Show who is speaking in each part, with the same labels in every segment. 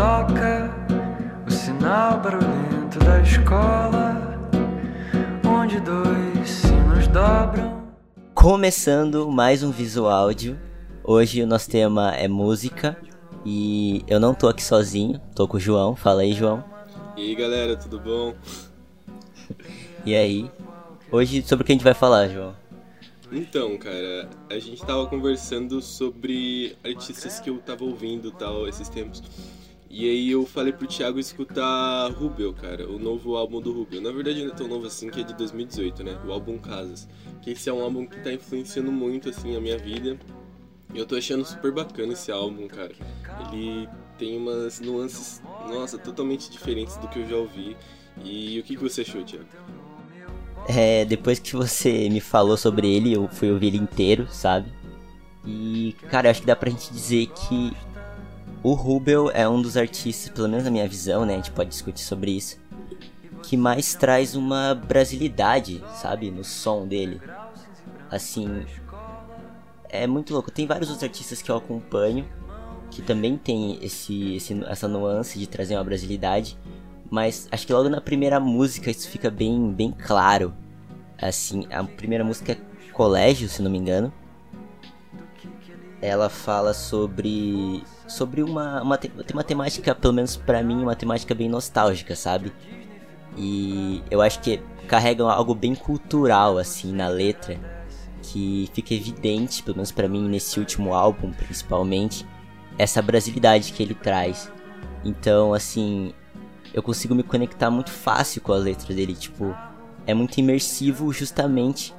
Speaker 1: toca o sinal barulhento da escola, onde dois sinos dobram.
Speaker 2: Começando mais um visual áudio. Hoje o nosso tema é música e eu não tô aqui sozinho, tô com o João. Fala aí, João.
Speaker 3: E aí, galera, tudo bom?
Speaker 2: E aí? Hoje sobre o que a gente vai falar, João?
Speaker 3: Então, cara, a gente tava conversando sobre artistas que eu tava ouvindo tal esses tempos. E aí eu falei pro Thiago escutar Rubel, cara, o novo álbum do Rubel. Na verdade não é tão novo assim, que é de 2018, né? O álbum Casas. Que esse é um álbum que tá influenciando muito, assim, a minha vida. E eu tô achando super bacana esse álbum, cara. Ele tem umas nuances, nossa, totalmente diferentes do que eu já ouvi. E o que, que você achou, Thiago?
Speaker 2: É, depois que você me falou sobre ele, eu fui ouvir ele inteiro, sabe? E, cara, eu acho que dá pra gente dizer que o Rubel é um dos artistas, pelo menos na minha visão, né? A gente pode discutir sobre isso. Que mais traz uma brasilidade, sabe? No som dele. Assim. É muito louco. Tem vários outros artistas que eu acompanho. Que também tem esse, esse, essa nuance de trazer uma brasilidade. Mas acho que logo na primeira música isso fica bem, bem claro. Assim, a primeira música é Colégio, se não me engano. Ela fala sobre sobre uma, uma tem uma temática, pelo menos para mim, uma temática bem nostálgica, sabe? E eu acho que carrega algo bem cultural assim na letra, que fica evidente, pelo menos para mim nesse último álbum, principalmente, essa brasilidade que ele traz. Então, assim, eu consigo me conectar muito fácil com a letra dele, tipo, é muito imersivo justamente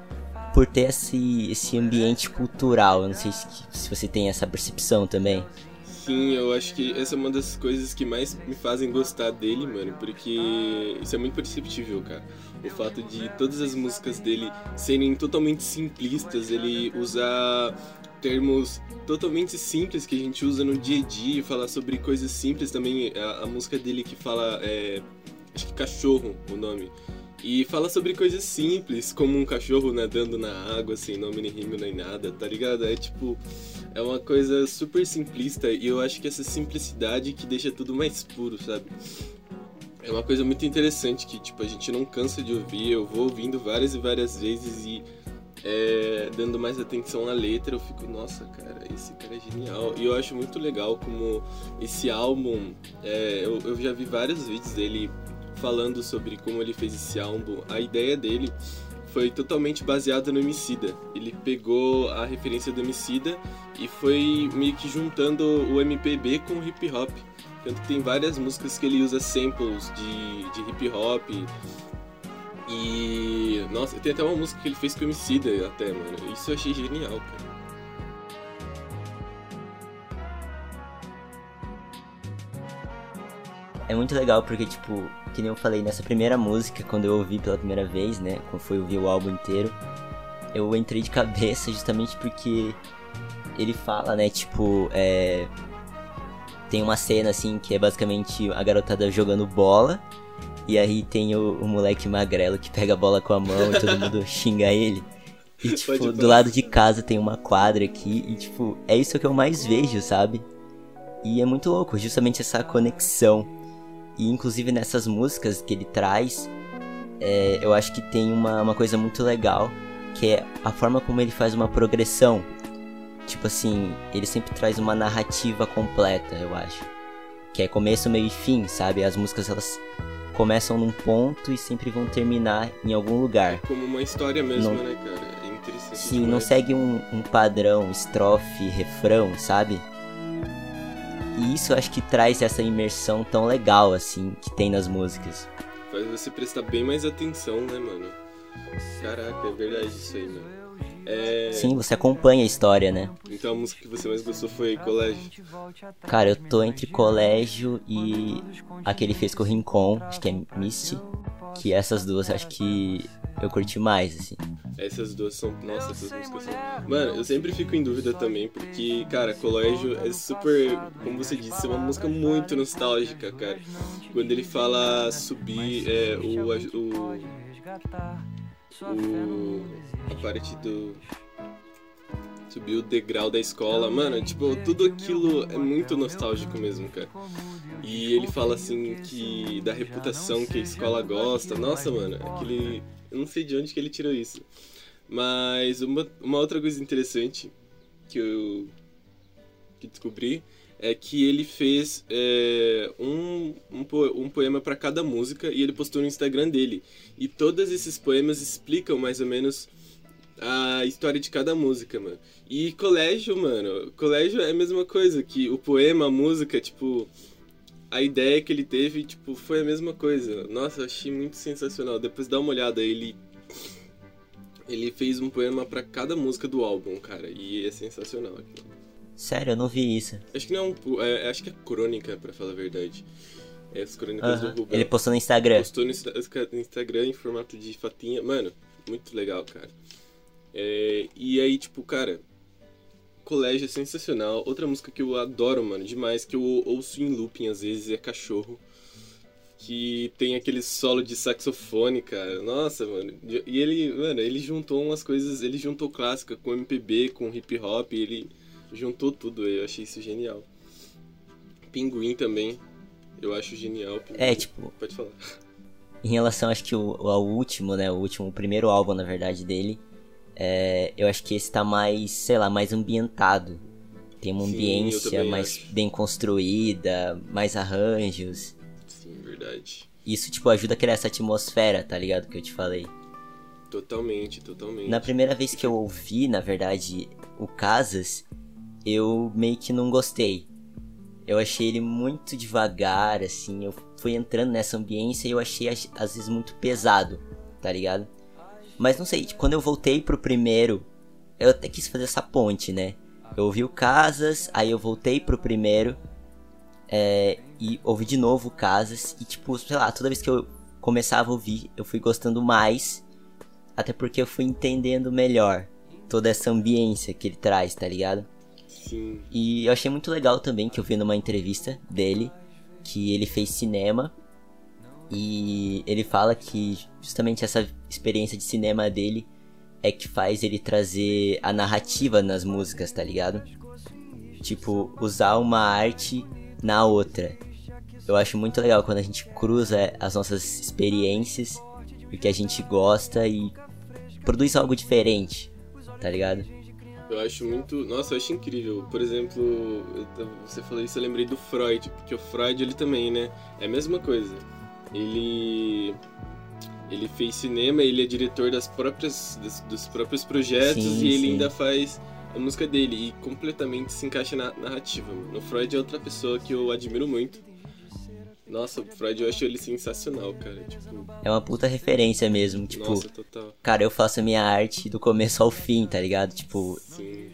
Speaker 2: por ter esse, esse ambiente cultural. Eu não sei se, se você tem essa percepção também.
Speaker 3: Sim, eu acho que essa é uma das coisas que mais me fazem gostar dele, mano, porque isso é muito perceptível, cara. O fato de todas as músicas dele serem totalmente simplistas, ele usar termos totalmente simples que a gente usa no dia a dia, falar sobre coisas simples também. A, a música dele que fala, é, acho que cachorro, o nome. E fala sobre coisas simples, como um cachorro nadando na água, sem nome nem rímel nem nada, tá ligado? É tipo, é uma coisa super simplista e eu acho que essa simplicidade que deixa tudo mais puro, sabe? É uma coisa muito interessante que, tipo, a gente não cansa de ouvir, eu vou ouvindo várias e várias vezes e é, dando mais atenção na letra, eu fico, nossa, cara, esse cara é genial. E eu acho muito legal como esse álbum, é, eu, eu já vi vários vídeos dele falando sobre como ele fez esse álbum. A ideia dele foi totalmente baseada no Emicida. Ele pegou a referência do Emicida e foi meio que juntando o MPB com o hip hop. Tanto que tem várias músicas que ele usa samples de, de hip hop, e. Nossa, tem até uma música que ele fez com o Emicida até, mano. Isso eu achei genial, cara.
Speaker 2: É muito legal porque, tipo, que nem eu falei, nessa primeira música, quando eu ouvi pela primeira vez, né? Quando foi ouvir o álbum inteiro, eu entrei de cabeça justamente porque ele fala, né? Tipo, é. Tem uma cena assim que é basicamente a garotada jogando bola e aí tem o, o, moleque magrelo que pega a bola com a mão e todo mundo xinga ele. E, tipo, do lado de casa tem uma quadra aqui e, tipo, é isso que eu mais vejo, sabe? E é muito louco, justamente essa conexão. E, inclusive, nessas músicas que ele traz, é, eu acho que tem uma, uma coisa muito legal, que é a forma como ele faz uma progressão. Tipo assim, ele sempre traz uma narrativa completa, eu acho. Que é começo, meio e fim, sabe? As músicas, elas começam num ponto e sempre vão terminar em algum lugar.
Speaker 3: Como uma história mesmo, não... né, cara? É interessante.
Speaker 2: Sim, demais. não segue um, um padrão, estrofe, refrão, sabe? E isso acho que traz essa imersão tão legal, assim, que tem nas músicas.
Speaker 3: Faz você prestar bem mais atenção, né, mano? Caraca, é verdade isso aí, mano. É...
Speaker 2: Sim, você acompanha a história, né?
Speaker 3: Então a música que você mais gostou foi Colégio?
Speaker 2: Cara, eu tô entre Colégio e aquele fez com o Rincon, acho que é Misty. Que essas duas acho que eu curti mais, assim.
Speaker 3: Essas duas são. Nossa, essas músicas são. Mano, eu sempre fico em dúvida também, porque, cara, Colégio é super. Como você disse, é uma música muito nostálgica, cara. Quando ele fala subir é, o, o o, a parte do. subir o degrau da escola. Mano, tipo, tudo aquilo é muito nostálgico mesmo, cara. E ele fala assim que da reputação que a escola gosta. Nossa, mano, aquele. Eu não sei de onde que ele tirou isso. Mas uma, uma outra coisa interessante que eu que descobri é que ele fez é, um, um, um poema para cada música e ele postou no Instagram dele. E todos esses poemas explicam mais ou menos a história de cada música, mano. E colégio, mano, colégio é a mesma coisa, que o poema, a música, tipo, a ideia que ele teve, tipo, foi a mesma coisa. Nossa, eu achei muito sensacional. Depois dá uma olhada, ele ele fez um poema para cada música do álbum, cara, e é sensacional aquilo.
Speaker 2: Sério, eu não vi isso.
Speaker 3: Acho que não é, acho que é crônica, para falar a verdade. É as crônicas do Rubão.
Speaker 2: Ele postou no Instagram.
Speaker 3: Postou no Instagram em formato de fatinha. Mano, muito legal, cara. É, e aí, tipo, cara, Colégio é sensacional. Outra música que eu adoro, mano, demais, que eu ouço em looping às vezes, é Cachorro. Que tem aquele solo de saxofone, cara. Nossa, mano. E ele, mano, ele juntou umas coisas. Ele juntou clássica com MPB, com hip hop. Ele juntou tudo. Eu achei isso genial. Pinguim também. Eu acho genial. Pinguim.
Speaker 2: É, tipo.
Speaker 3: Pode falar.
Speaker 2: Em relação, acho que o, ao último, né? O último, o primeiro álbum, na verdade, dele é, eu acho que esse tá mais, sei lá, mais ambientado. Tem uma ambiência mais
Speaker 3: acho.
Speaker 2: bem construída, mais arranjos.
Speaker 3: Sim, verdade.
Speaker 2: Isso, tipo, ajuda a criar essa atmosfera, tá ligado? Que eu te falei.
Speaker 3: Totalmente, totalmente.
Speaker 2: Na primeira vez que eu ouvi, na verdade, o Casas, eu meio que não gostei. Eu achei ele muito devagar, assim. Eu fui entrando nessa ambiência e eu achei às vezes muito pesado, tá ligado? Mas não sei, quando eu voltei pro primeiro, eu até quis fazer essa ponte, né? Eu ouvi o Casas, aí eu voltei pro primeiro é, e ouvi de novo o Casas. E tipo, sei lá, toda vez que eu começava a ouvir, eu fui gostando mais. Até porque eu fui entendendo melhor toda essa ambiência que ele traz, tá ligado?
Speaker 3: Sim.
Speaker 2: E eu achei muito legal também que eu vi numa entrevista dele que ele fez cinema e ele fala que justamente essa experiência de cinema dele é que faz ele trazer a narrativa nas músicas, tá ligado? Tipo, usar uma arte na outra. Eu acho muito legal quando a gente cruza as nossas experiências, o que a gente gosta e produz algo diferente, tá ligado?
Speaker 3: Eu acho muito. Nossa, eu acho incrível. Por exemplo, você falou isso, eu lembrei do Freud, porque o Freud ele também, né? É a mesma coisa ele ele fez cinema, ele é diretor das próprias dos, dos próprios projetos
Speaker 2: Sim,
Speaker 3: e ele
Speaker 2: sim.
Speaker 3: ainda faz a música dele e completamente se encaixa na narrativa. Mano. O Freud é outra pessoa que eu admiro muito. Nossa, o Freud eu acho ele sensacional, cara. Tipo,
Speaker 2: É uma puta referência mesmo, tipo,
Speaker 3: nossa, total.
Speaker 2: cara, eu faço a minha arte do começo ao fim, tá ligado? Tipo,
Speaker 3: Sim.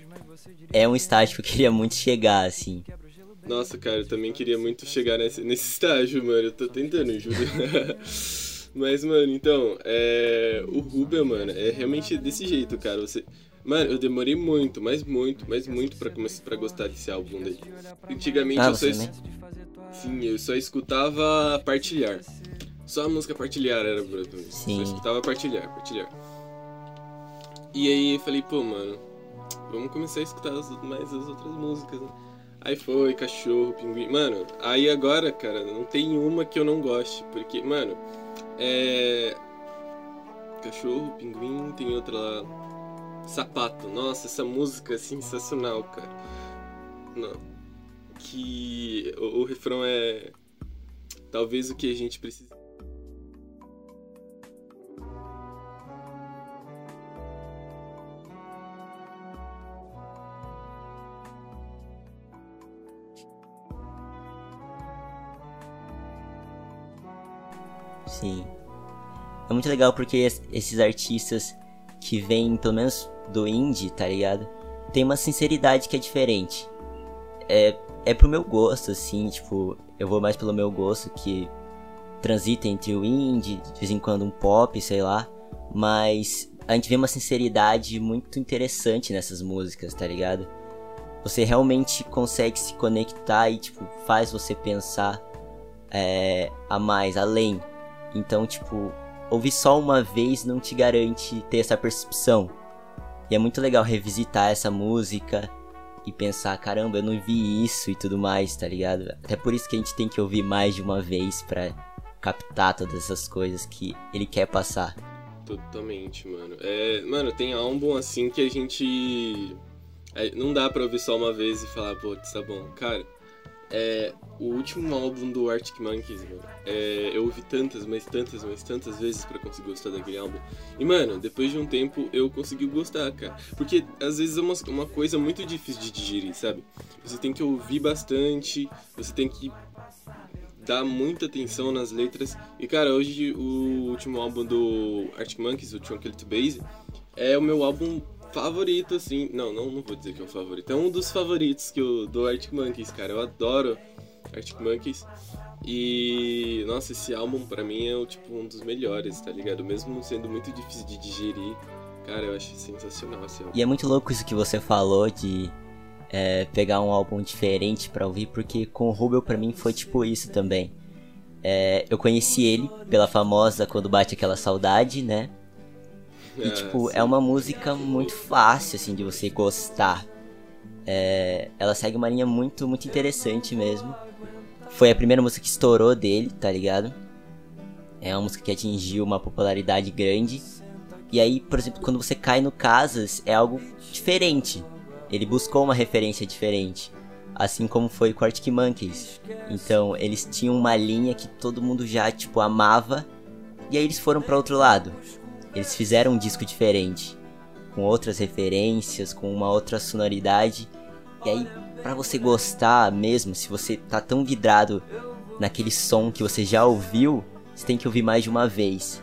Speaker 2: é um estágio que eu queria muito chegar, assim.
Speaker 3: Nossa, cara, eu também queria muito chegar nesse, nesse estágio, mano. Eu tô tentando, juro. Mas, mano, então, é... o Rubia, mano, é realmente desse jeito, cara. Você... Mano, eu demorei muito, mas muito, mas muito pra começar pra gostar desse álbum dele. Antigamente
Speaker 2: Ah,
Speaker 3: eu só.
Speaker 2: nem-
Speaker 3: Sim, eu só escutava partilhar. Só a música partilhar era pra mim.
Speaker 2: Sim.
Speaker 3: Só escutava partilhar, partilhar. E aí eu falei, pô, mano, vamos começar a escutar as- mais as outras músicas, né? Aí foi, cachorro, pinguim. Mano, aí agora, cara, não tem uma que eu não goste. Porque, mano, é. Cachorro, pinguim, tem outra lá. Sapato. Nossa, essa música é sensacional, cara. Não. Que o, o refrão é. Talvez o que a gente precisa.
Speaker 2: Sim. É muito legal porque es- esses artistas que vêm, pelo menos do indie, tá ligado? Tem uma sinceridade que é diferente. É, é pro meu gosto, assim, tipo, eu vou mais pelo meu gosto, que transita entre o indie, de vez em quando um pop, sei lá. Mas a gente vê uma sinceridade muito interessante nessas músicas, tá ligado? Você realmente consegue se conectar e, tipo, faz você pensar é, a mais, além. Então, tipo, ouvir só uma vez não te garante ter essa percepção, E é muito legal revisitar essa música e pensar, caramba, eu não vi isso e tudo mais, tá ligado? Até por isso que a gente tem que ouvir mais de uma vez pra captar todas essas coisas que ele quer passar.
Speaker 3: Totalmente, mano. É, mano, tem álbum assim que a gente. é, não dá pra ouvir só uma vez e falar, pô, tá bom. Cara, é, o último álbum do Arctic Monkeys, mano, é, eu ouvi tantas, mas tantas, mas tantas vezes pra conseguir gostar daquele álbum. E, mano, depois de um tempo eu consegui gostar, cara. Porque às vezes é uma, uma coisa muito difícil de digerir, sabe? Você tem que ouvir bastante, você tem que dar muita atenção nas letras. E, cara, hoje o último álbum do Arctic Monkeys, o Trunkel to Base, é o meu álbum favorito, assim. Não, não, não vou dizer que é o favorito. É um dos favoritos que eu, do Arctic Monkeys, cara. Eu adoro Arctic Monkeys. E, nossa, esse álbum pra mim é o, tipo um dos melhores, tá ligado? Mesmo sendo muito difícil de digerir, cara, eu acho sensacional esse álbum.
Speaker 2: E é muito louco isso que você falou de é, pegar um álbum diferente pra ouvir, porque com o Rubel pra mim foi tipo isso também. É, eu conheci ele pela famosa Quando Bate Aquela Saudade, né? E,
Speaker 3: Ah,
Speaker 2: tipo, é uma música muito fácil, assim, de você gostar. É, ela segue uma linha muito, muito interessante mesmo. Foi a primeira música que estourou dele, tá ligado? É uma música que atingiu uma popularidade grande. E aí, por exemplo, quando você cai no Casas, é algo diferente. Ele buscou uma referência diferente. Assim como foi com Arctic Monkeys. Então, eles tinham uma linha que todo mundo já, tipo, amava. E aí eles foram para outro lado. Eles fizeram um disco diferente, com outras referências, com uma outra sonoridade. E aí, pra você gostar mesmo, se você tá tão vidrado naquele som que você já ouviu, você tem que ouvir mais de uma vez.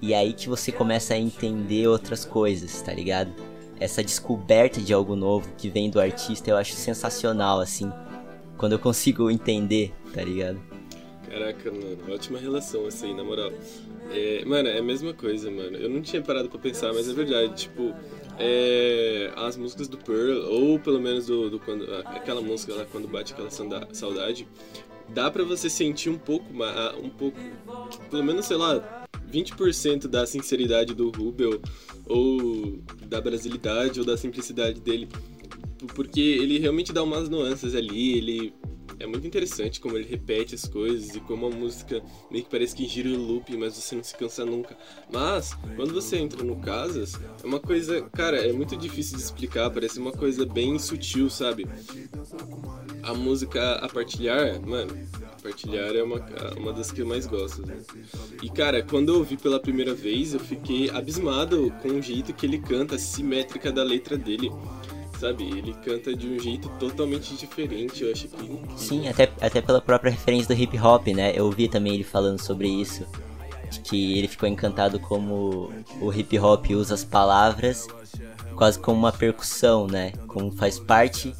Speaker 2: E aí que você começa a entender outras coisas, tá ligado? Essa descoberta de algo novo que vem do artista eu acho sensacional, assim. Quando eu consigo entender, tá ligado?
Speaker 3: Caraca, mano, ótima relação essa aí, na moral. É, mano, é a mesma coisa, mano. Eu não tinha parado pra pensar, mas é verdade. Tipo, é, as músicas do Pearl, ou pelo menos do, do quando, aquela música lá, quando bate aquela saudade, dá pra você sentir um pouco, um pouco, pelo menos, sei lá, 20% da sinceridade do Rubel, ou da brasilidade, ou da simplicidade dele. Porque ele realmente dá umas nuances ali, ele é muito interessante como ele repete as coisas e como a música meio que parece que gira o loop, mas você não se cansa nunca. Mas, quando você entra no Casas, é uma coisa, cara, é muito difícil de explicar, parece uma coisa bem sutil, sabe? A música A Partilhar, mano, A Partilhar é uma, uma das que eu mais gosto. né? E, cara, quando eu ouvi pela primeira vez, eu fiquei abismado com o jeito que ele canta, a simétrica da letra dele. Sabe, ele canta de um jeito totalmente diferente, eu acho que
Speaker 2: Sim, até, até pela própria referência do hip hop, né? Eu vi também ele falando sobre isso. Que ele ficou encantado como o hip hop usa as palavras quase como uma percussão, né? Como faz parte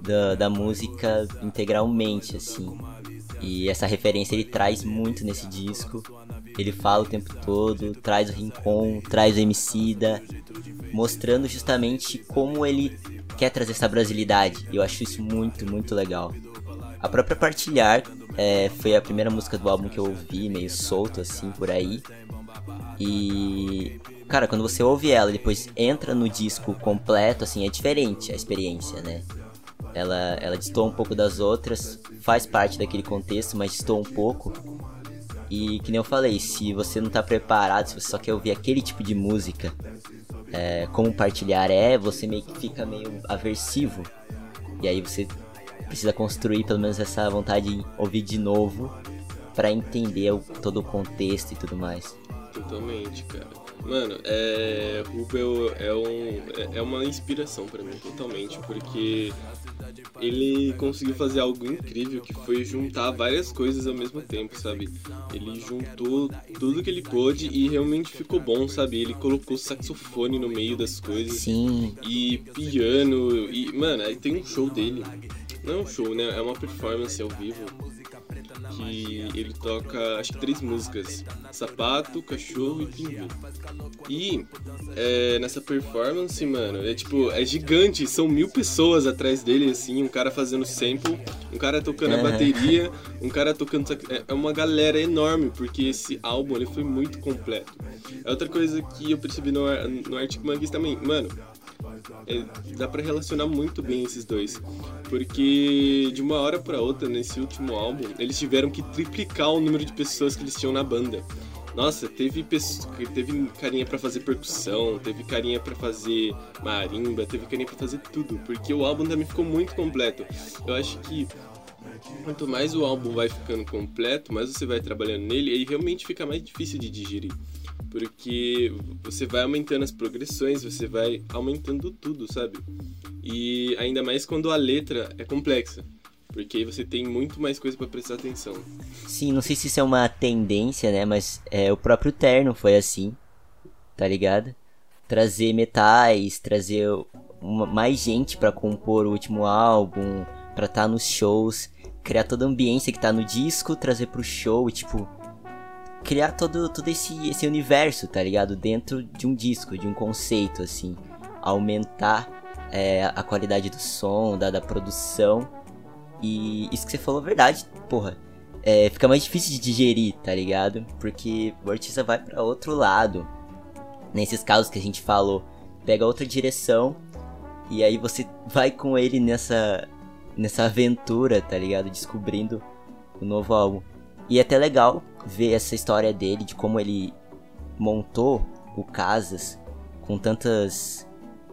Speaker 2: da, da música integralmente, assim. E essa referência ele traz muito nesse disco. Ele fala o tempo todo, traz o Rincon, traz o Emicida, mostrando justamente como ele quer trazer essa brasilidade. Eu acho isso muito, muito legal. A própria Partilhar é, foi a primeira música do álbum que eu ouvi, meio solto assim por aí. E. Cara, quando você ouve ela e depois entra no disco completo, assim, é diferente a experiência, né? Ela, ela destoa um pouco das outras, faz parte daquele contexto, mas destoa um pouco. E que nem eu falei, se você não tá preparado, se você só quer ouvir aquele tipo de música, é, como partilhar é, você meio que fica meio aversivo. E aí você precisa construir pelo menos essa vontade de ouvir de novo pra entender o- todo o contexto e tudo mais.
Speaker 3: Totalmente, cara. Mano, é. Rubel é, um, é- é uma inspiração pra mim, totalmente, porque ele conseguiu fazer algo incrível que foi juntar várias coisas ao mesmo tempo, sabe? Ele juntou tudo que ele pôde e realmente ficou bom, sabe? Ele colocou saxofone no meio das coisas
Speaker 2: Sim,
Speaker 3: e piano e mano, aí tem um show dele. Não é um show, né? É uma performance ao vivo que ele toca acho que três músicas: Sapato, Cachorro e Pinguim. E é, nessa performance, mano, é tipo, é gigante, são mil pessoas atrás dele, assim, um cara fazendo sample, um cara tocando a bateria, um cara tocando. É é uma galera enorme, porque esse álbum ele foi muito completo. É outra coisa que eu percebi no, no Arctic Monkeys também, mano. É, dá para relacionar muito bem esses dois. Porque de uma hora para outra, nesse último álbum, eles tiveram que triplicar o número de pessoas que eles tinham na banda. Nossa, teve teve carinha para fazer percussão, teve carinha para fazer marimba, teve carinha para fazer tudo, porque o álbum também ficou muito completo. Eu acho que quanto mais o álbum vai ficando completo, mais você vai trabalhando nele, aí realmente fica mais difícil de digerir. Porque você vai aumentando as progressões, você vai aumentando tudo, sabe? E ainda mais quando a letra é complexa. Porque aí você tem muito mais coisa para prestar atenção.
Speaker 2: Sim, não sei se isso é uma tendência, né? Mas é, o próprio Terno foi assim, tá ligado? Trazer metais, trazer uma, mais gente para compor o último álbum, pra estar tá nos shows, criar toda a ambiência que tá no disco, trazer pro show tipo, criar todo, todo esse, esse universo, tá ligado? Dentro de um disco, de um conceito, assim. Aumentar é, a qualidade do som, da, da produção e isso que você falou é verdade, porra. É, fica mais difícil de digerir, tá ligado? Porque o artista vai para outro lado. Nesses casos que a gente falou, pega outra direção e aí você vai com ele nessa nessa aventura, tá ligado? Descobrindo o novo álbum. E é até legal ver essa história dele, de como ele montou o Casas com tantas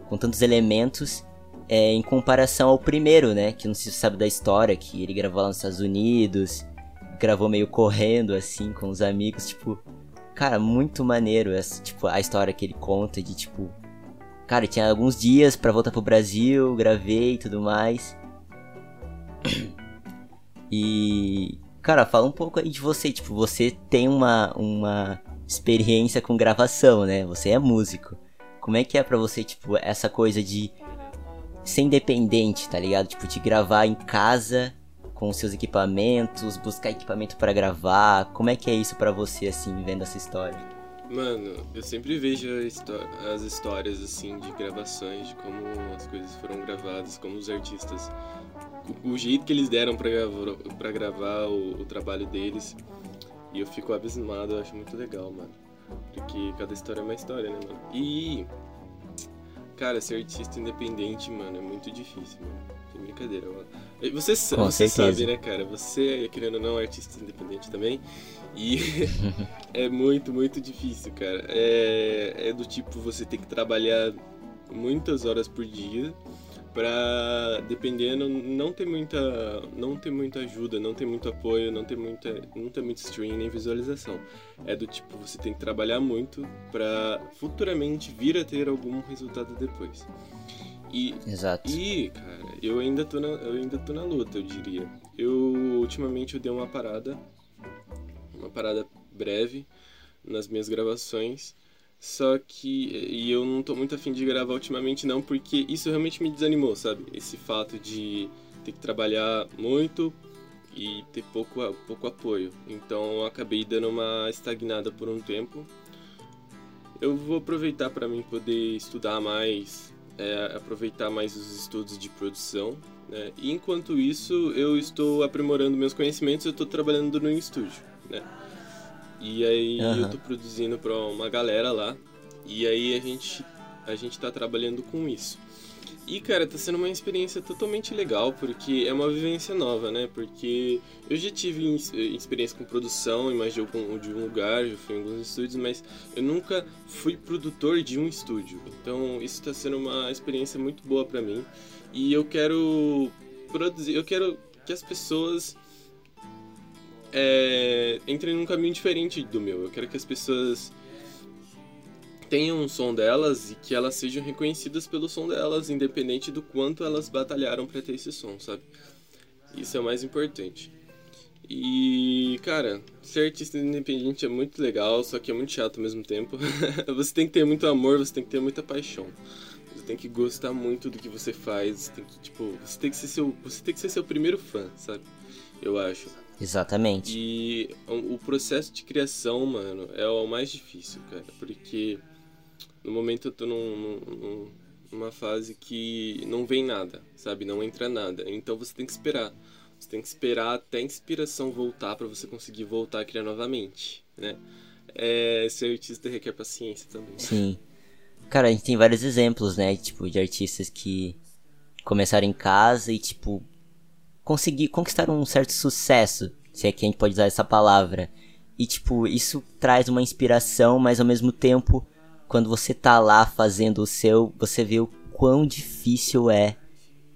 Speaker 2: com tantos elementos é, em comparação ao primeiro, né? Que não se sabe da história, que ele gravou lá nos Estados Unidos, gravou meio correndo, assim, com os amigos, tipo... Cara, muito maneiro essa, tipo, a história que ele conta de, tipo... Cara, tinha alguns dias para voltar pro Brasil, gravei e tudo mais. E... Cara, fala um pouco aí de você, tipo, você tem uma, uma experiência com gravação, né? Você é músico. Como é que é para você, tipo, essa coisa de ser independente, tá ligado? Tipo, de gravar em casa com seus equipamentos, buscar equipamento para gravar. Como é que é isso para você, assim, vendo essa história?
Speaker 3: Mano, eu sempre vejo as histórias, assim, de gravações, de como as coisas foram gravadas, como os artistas. O, o jeito que eles deram para gravar, pra gravar o, o trabalho deles. E eu fico abismado, eu acho muito legal, mano. Porque cada história é uma história, né, mano? E Cara, ser artista independente, mano, é muito difícil, mano. Sem brincadeira, mano. Você, você sabe, né, cara? Você, querendo ou não, é artista independente também. E é muito, muito difícil, cara. É, é do tipo, você tem que trabalhar muitas horas por dia para dependendo não ter muita não ter muita ajuda não ter muito apoio não ter muita não ter muito stream nem visualização é do tipo você tem que trabalhar muito para futuramente vir a ter algum resultado depois e
Speaker 2: Exato.
Speaker 3: e cara eu ainda tô na, eu ainda tô na luta eu diria eu ultimamente eu dei uma parada uma parada breve nas minhas gravações só que. E eu não tô muito afim de gravar ultimamente, não, porque isso realmente me desanimou, sabe? Esse fato de ter que trabalhar muito e ter pouco, pouco apoio. Então eu acabei dando uma estagnada por um tempo. Eu vou aproveitar para mim poder estudar mais, é, aproveitar mais os estudos de produção. Né? E enquanto isso, eu estou aprimorando meus conhecimentos, eu estou trabalhando no estúdio. Né? E aí uhum. eu tô produzindo pra uma galera lá. E aí a gente, a gente tá trabalhando com isso. E, cara, tá sendo uma experiência totalmente legal, porque é uma vivência nova, né? Porque eu já tive experiência com produção, imagino de um lugar, já fui em alguns estúdios, mas eu nunca fui produtor de um estúdio. Então, isso tá sendo uma experiência muito boa para mim. E eu quero produzir, eu quero que as pessoas é, entrem num caminho diferente do meu. Eu quero que as pessoas tenham um som delas e que elas sejam reconhecidas pelo som delas, independente do quanto elas batalharam para ter esse som, sabe? Isso é o mais importante. E, cara, ser artista independente é muito legal, só que é muito chato ao mesmo tempo. você tem que ter muito amor, você tem que ter muita paixão. Você tem que gostar muito do que você faz, você tem que, tipo, você tem que ser seu, você tem que ser seu primeiro fã, sabe? Eu acho.
Speaker 2: Exatamente.
Speaker 3: E o processo de criação, mano, é o mais difícil, cara. Porque no momento eu tô num, num, numa fase que não vem nada, sabe? Não entra nada. Então você tem que esperar. Você tem que esperar até a inspiração voltar para você conseguir voltar a criar novamente, né? É, ser artista requer paciência também.
Speaker 2: Sim. Cara, a gente tem vários exemplos, né? Tipo, de artistas que começaram em casa e, tipo, conseguir conquistar um certo sucesso, se é que a gente pode usar essa palavra. E, tipo, isso traz uma inspiração, mas ao mesmo tempo, quando você tá lá fazendo o seu, você vê o quão difícil é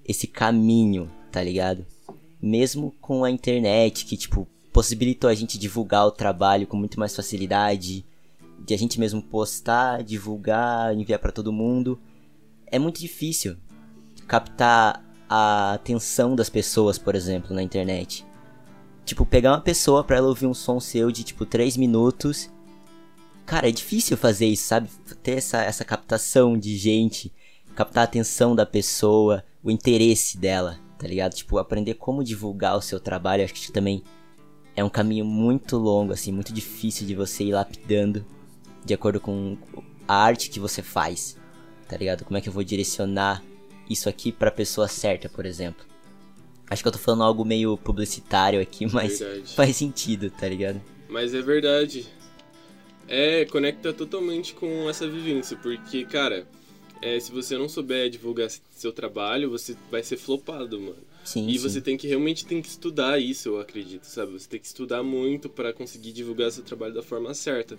Speaker 2: esse caminho, tá ligado? Mesmo com a internet, que, tipo, possibilitou a gente divulgar o trabalho com muito mais facilidade, de a gente mesmo postar, divulgar, enviar para todo mundo. É muito difícil captar a atenção das pessoas, por exemplo, na internet. Tipo, pegar uma pessoa pra ela ouvir um som seu de tipo 3 minutos. Cara, é difícil fazer isso, sabe? Ter essa, essa captação de gente, captar a atenção da pessoa, o interesse dela, tá ligado? Tipo, aprender como divulgar o seu trabalho, acho que também é um caminho muito longo, assim, muito difícil de você ir lapidando de acordo com a arte que você faz, tá ligado? Como é que eu vou direcionar isso aqui pra pessoa certa, por exemplo. Acho que eu tô falando algo meio publicitário aqui, mas verdade. faz sentido, tá ligado?
Speaker 3: Mas é verdade. É, conecta totalmente com essa vivência, porque, cara, é, se você não souber divulgar seu trabalho, você vai ser flopado, mano.
Speaker 2: Sim,
Speaker 3: e
Speaker 2: sim.
Speaker 3: você tem que realmente tem que estudar isso, eu acredito, sabe? Você tem que estudar muito para conseguir divulgar seu trabalho da forma certa.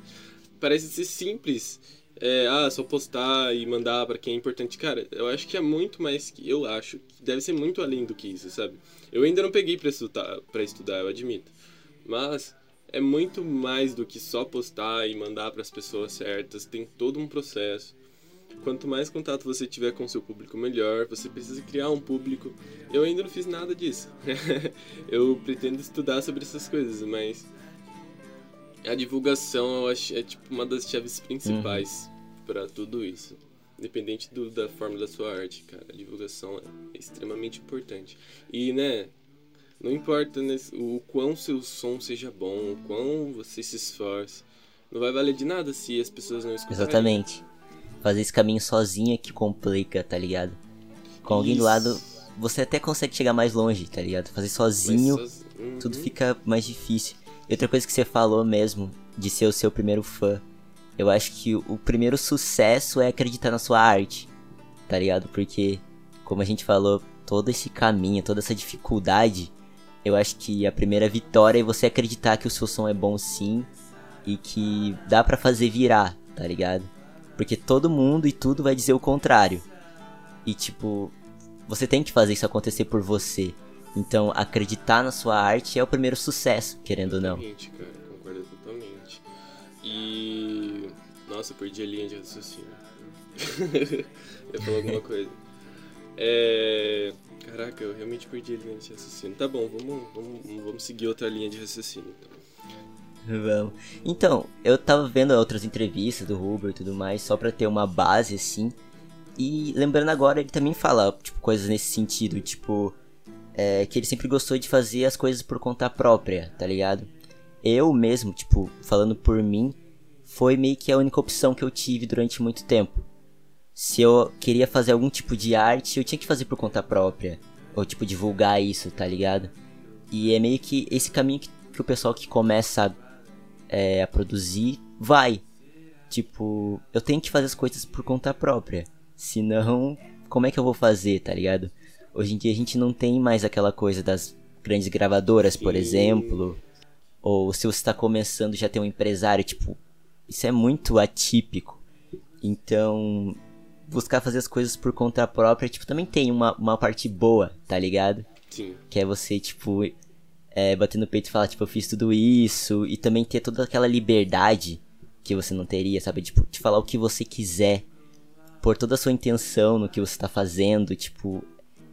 Speaker 3: Parece ser simples, é, ah, só postar e mandar para quem é importante. Cara, eu acho que é muito mais que. Eu acho que deve ser muito além do que isso, sabe? Eu ainda não peguei pra estudar, pra estudar eu admito. Mas é muito mais do que só postar e mandar para as pessoas certas. Tem todo um processo. Quanto mais contato você tiver com seu público, melhor. Você precisa criar um público. Eu ainda não fiz nada disso. eu pretendo estudar sobre essas coisas, mas a divulgação eu acho é tipo uma das chaves principais uhum. Para tudo isso. Independente do, da forma da sua arte, cara, a divulgação é extremamente importante. E, né, não importa né, o quão seu som seja bom, o quão você se esforce, não vai valer de nada se as pessoas não escutarem.
Speaker 2: Exatamente. Fazer esse caminho sozinho é que complica, tá ligado? Com alguém Isso. do lado, você até consegue chegar mais longe, tá ligado? Fazer sozinho, uhum. tudo fica mais difícil. E outra coisa que você falou mesmo, de ser o seu primeiro fã. Eu acho que o primeiro sucesso é acreditar na sua arte, tá ligado? Porque, como a gente falou, todo esse caminho, toda essa dificuldade, eu acho que a primeira vitória é você acreditar que o seu som é bom sim e que dá para fazer virar, tá ligado? Porque todo mundo e tudo vai dizer o contrário. E tipo, você tem que fazer isso acontecer por você. Então, acreditar na sua arte é o primeiro sucesso, querendo ou não.
Speaker 3: Cara, concordo totalmente. E. Nossa, perdi a linha de raciocínio. eu falar alguma coisa. É. Caraca, eu realmente perdi a linha de raciocínio. Tá bom, vamos, vamos, vamos seguir outra linha de raciocínio então.
Speaker 2: Vamos. Então, eu tava vendo outras entrevistas do Huber e tudo mais, só pra ter uma base assim. E lembrando agora, ele também fala, tipo, coisas nesse sentido, tipo, é, que ele sempre gostou de fazer as coisas por conta própria, tá ligado? Eu mesmo, tipo, falando por mim, foi meio que a única opção que eu tive durante muito tempo. Se eu queria fazer algum tipo de arte, eu tinha que fazer por conta própria. Ou, tipo, divulgar isso, tá ligado? E é meio que esse caminho que, que o pessoal que começa é, a produzir vai. Tipo, eu tenho que fazer as coisas por conta própria. Senão, como é que eu vou fazer, tá ligado? Hoje em dia a gente não tem mais aquela coisa das grandes gravadoras, por exemplo. Ou se você está começando já tem um empresário, tipo, isso é muito atípico. Então, buscar fazer as coisas por conta própria, tipo, também tem uma, uma parte boa, tá ligado?
Speaker 3: Sim.
Speaker 2: Que é você, tipo, é, bater no peito e falar, tipo, eu fiz tudo isso. E também ter toda aquela liberdade que você não teria, sabe? Tipo, de falar o que você quiser. Por toda a sua intenção no que você tá fazendo, tipo,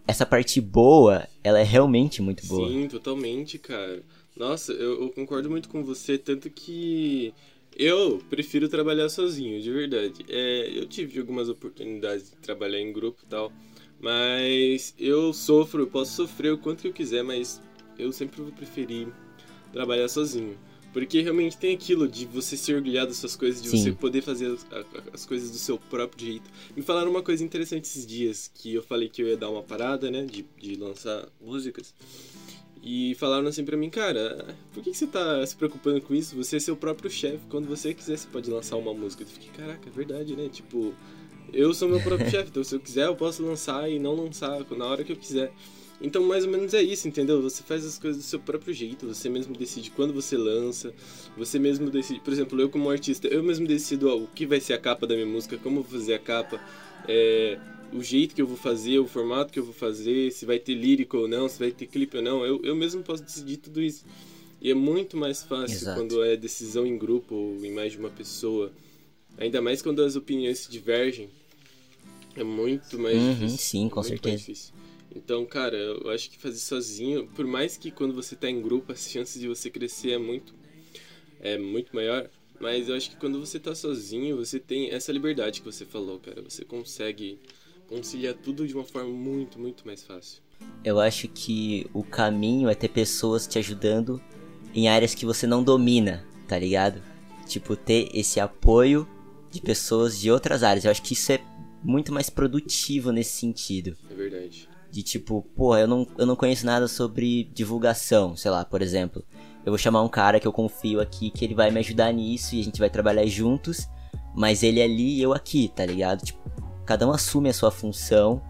Speaker 2: essa parte boa, ela é realmente muito boa.
Speaker 3: Sim, totalmente, cara. Nossa, eu, eu, concordo muito com você, tanto que eu prefiro trabalhar sozinho, de verdade. É, eu tive algumas oportunidades de trabalhar em grupo e tal, mas eu sofro, eu posso sofrer o quanto eu quiser, mas eu sempre vou preferir trabalhar sozinho. Porque realmente tem aquilo de você se orgulhar das suas coisas, de Sim. você poder fazer as, as, coisas do seu próprio jeito. Me falaram uma coisa interessante esses dias, que eu falei que eu ia dar uma parada, né, de, de lançar músicas. E falaram assim pra mim, cara, por que, que você tá se preocupando com isso? Você é seu próprio chefe, quando você quiser você pode lançar uma música. Eu fiquei, caraca, é verdade, né? Tipo, Eu sou meu próprio chefe, então se eu quiser eu posso lançar e não lançar na hora que eu quiser. Então, mais ou menos é isso, entendeu? Você faz as coisas do seu próprio jeito, você mesmo decide quando você lança, você mesmo decide. Por exemplo, eu como artista, eu mesmo decido ó, o que vai ser a capa da minha música, como vou fazer a capa, é, o jeito que eu vou fazer, o formato que eu vou fazer, se vai ter lírico ou não, se vai ter clipe ou não. Eu, eu mesmo posso decidir tudo isso. E é muito mais fácil
Speaker 2: Exato.
Speaker 3: quando é decisão em grupo ou em mais de uma pessoa. Ainda mais quando as opiniões se divergem. É muito mais
Speaker 2: Uhum,
Speaker 3: difícil.
Speaker 2: sim, com
Speaker 3: é
Speaker 2: certeza.
Speaker 3: Então, cara, eu acho que fazer sozinho, por mais que quando você tá em grupo, as chances de você crescer é muito é muito maior, mas eu acho que quando você tá sozinho, você tem essa liberdade que você falou, cara. Você consegue conciliar tudo de uma forma muito, muito mais fácil.
Speaker 2: Eu acho que o caminho é ter pessoas te ajudando em áreas que você não domina, tá ligado? Tipo, ter esse apoio de pessoas de outras áreas. Eu acho que isso é muito mais produtivo nesse sentido.
Speaker 3: É verdade.
Speaker 2: De tipo, porra, eu não, eu não conheço nada sobre divulgação, sei lá, por exemplo. Eu vou chamar um cara que eu confio aqui que ele vai me ajudar nisso e a gente vai trabalhar juntos, mas ele ali e eu aqui, tá ligado? Tipo, cada um assume a sua função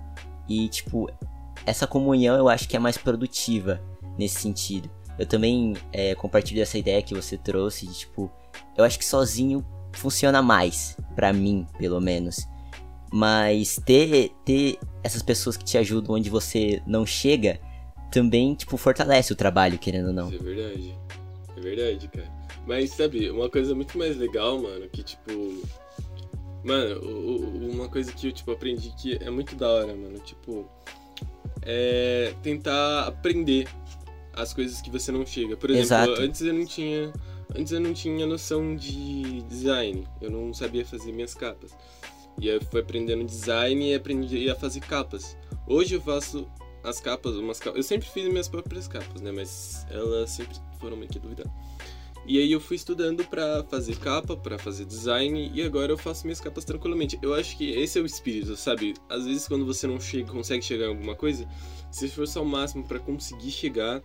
Speaker 2: e, tipo, essa comunhão eu acho que é mais produtiva nesse sentido. Eu também é, compartilho essa ideia que você trouxe de, tipo, eu acho que sozinho funciona mais, pra mim, pelo menos. Mas ter, ter essas pessoas que te ajudam onde você não chega também, tipo, fortalece o trabalho, querendo ou não.
Speaker 3: Isso é verdade. É verdade, cara. Mas sabe, uma coisa muito mais legal, mano, que tipo. Mano, uma coisa que eu tipo, aprendi que é muito da hora, mano. Tipo. É tentar aprender as coisas que você não chega. Por exemplo,
Speaker 2: Exato.
Speaker 3: antes eu não tinha. Antes eu não tinha noção de design. Eu não sabia fazer minhas capas. E aí eu fui aprendendo design e aprendi a fazer capas. Hoje eu faço as capas, umas capas. Eu sempre fiz minhas próprias capas, né? Mas elas sempre foram meio que duvidar. E aí eu fui estudando pra fazer capa, pra fazer design e agora eu faço minhas capas tranquilamente. Eu acho que esse é o espírito, sabe? Às vezes quando você não chega, consegue chegar em alguma coisa, se esforça ao máximo pra conseguir chegar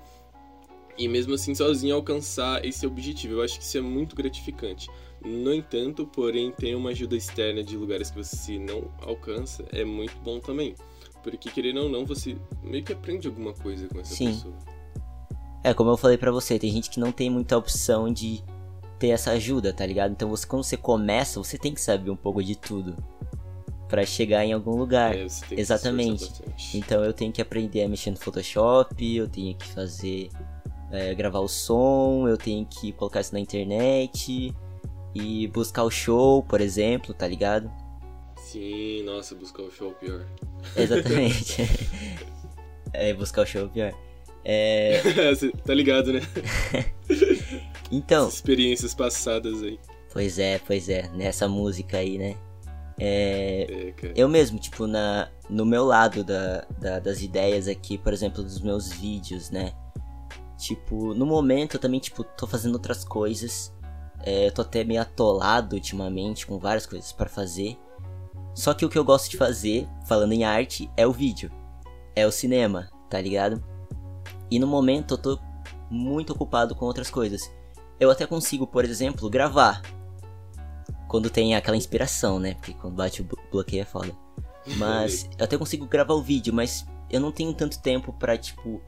Speaker 3: e mesmo assim sozinho alcançar esse objetivo. Eu acho que isso é muito gratificante. No entanto, porém, ter uma ajuda externa de lugares que você não alcança é muito bom também. Porque querendo ou não, você meio que aprende alguma coisa com essa
Speaker 2: Sim.
Speaker 3: pessoa.
Speaker 2: É, como eu falei pra você, tem gente que não tem muita opção de ter essa ajuda, tá ligado? Então você, quando você começa, você tem que saber um pouco de tudo Pra chegar em algum lugar.
Speaker 3: É,
Speaker 2: Exatamente. Então eu tenho que aprender a mexer no Photoshop, eu tenho que fazer. é, gravar o som, eu tenho que colocar isso na internet e buscar o show, por exemplo, tá ligado?
Speaker 3: Sim, nossa, buscar o show é pior.
Speaker 2: Exatamente. é, buscar o show é pior. É,
Speaker 3: tá ligado, né?
Speaker 2: então,
Speaker 3: experiências passadas aí.
Speaker 2: pois é, pois é, nessa música aí, né? É,
Speaker 3: É,
Speaker 2: eu mesmo, tipo, na, no meu lado da, da- das ideias aqui, por exemplo, dos meus vídeos, né? Tipo, no momento eu também, tipo, tô fazendo outras coisas. É, eu tô até meio atolado ultimamente com várias coisas pra fazer. Só que o que eu gosto de fazer, falando em arte, é o vídeo. É o cinema, tá ligado? E no momento eu tô muito ocupado com outras coisas. Eu até consigo, por exemplo, gravar. Quando tem aquela inspiração, né? Porque quando bate o blo- bloqueio é foda. Mas eu até consigo gravar o vídeo, mas eu não tenho tanto tempo pra, tipo,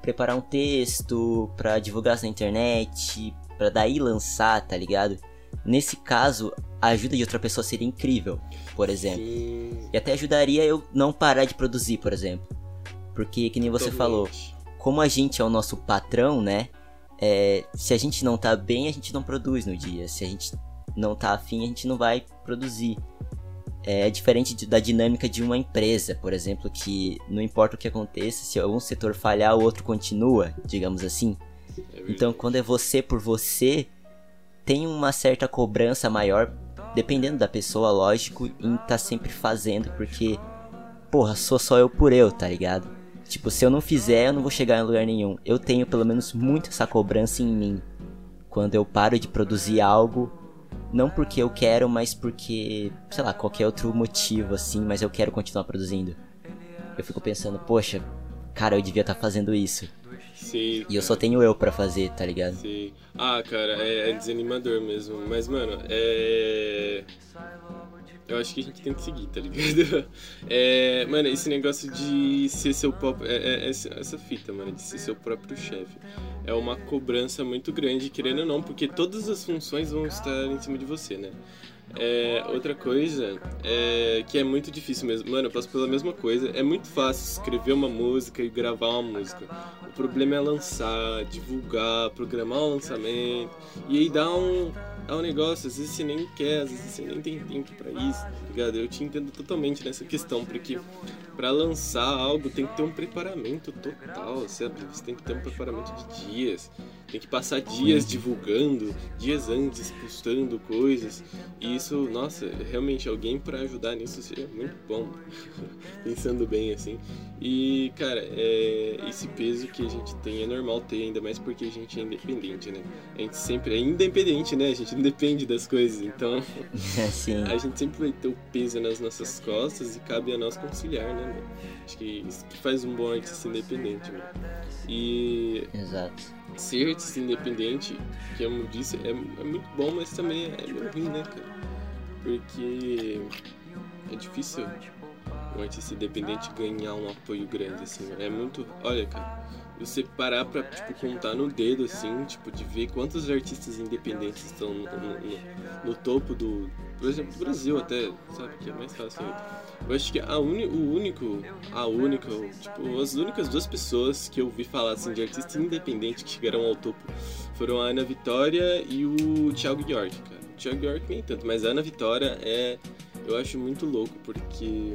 Speaker 2: preparar um texto, pra divulgar na internet, pra daí lançar, tá ligado? Nesse caso, a ajuda de outra pessoa seria incrível, por exemplo.
Speaker 3: Sim,
Speaker 2: E até ajudaria eu não parar de produzir, por exemplo. Porque, que nem você falou,
Speaker 3: totalmente.
Speaker 2: Como a gente é o nosso patrão, né? é, se a gente não tá bem, a gente não produz no dia. Se a gente não tá afim, a gente não vai produzir. É diferente de- da dinâmica de uma empresa, por exemplo, que não importa o que aconteça, se algum setor falhar, o outro continua, digamos assim.
Speaker 3: É.
Speaker 2: Então, quando é você por você, tem uma certa cobrança maior, dependendo da pessoa, lógico, em tá sempre fazendo, porque, porra, sou só eu por eu, tá ligado? Tipo, se eu não fizer, eu não vou chegar em lugar nenhum. Eu tenho pelo menos muito essa cobrança em mim. Quando eu paro de produzir algo, não porque eu quero, mas porque, sei lá, qualquer outro motivo assim, mas eu quero continuar produzindo. Eu fico pensando, poxa, cara, eu devia estar tá fazendo isso.
Speaker 3: Sim.
Speaker 2: E eu só tenho eu para fazer, tá ligado?
Speaker 3: Sim. Ah, cara, é, é desanimador mesmo. Mas, mano, é. Eu acho que a gente tem que seguir, tá ligado? É, mano, esse negócio de ser seu próprio. É, é, essa fita, mano, de ser seu próprio chefe. É uma cobrança muito grande, querendo ou não, porque todas as funções vão estar em cima de você, né? É, outra coisa é que é muito difícil mesmo. Mano, eu passo pela mesma coisa. É muito fácil escrever uma música e gravar uma música. O problema é lançar, divulgar, programar o lançamento. E aí dá um, é um negócio, às vezes você nem quer, às vezes você nem tem tempo para isso, tá ligado? Eu te entendo totalmente nessa questão, porque para lançar algo tem que ter um preparamento total, sabe? Você tem que ter um preparamento de dias, tem que passar dias divulgando, dias antes postando coisas. E isso, nossa, realmente alguém para ajudar nisso seria muito bom, pensando bem assim. E, cara, é, esse peso que a gente tem é normal ter, ainda mais porque a gente é independente, né? A gente sempre é independente, né? A gente não depende das coisas, então a gente sempre vai ter o peso nas nossas costas e cabe a nós conciliar, né? Acho que isso que faz um bom artista independente? E.
Speaker 2: Exato.
Speaker 3: Ser artista independente, que eu disse, é, é muito bom, mas também é meio ruim, né, cara? Porque é difícil um artista independente ganhar um apoio grande, assim. É muito. Olha, cara, você parar pra, tipo, contar no dedo, assim, tipo, de ver quantos artistas independentes estão no, no, no, topo do. Por exemplo, Brasil até, sabe, que é mais fácil. Eu acho que a uni, o único, a única, tipo, as únicas duas pessoas que eu vi falar, assim, de artista independente que chegaram ao topo foram a Ana Vitória e o Thiago York, cara. O Thiago York nem tanto, mas a Ana Vitória é. Eu acho muito louco, porque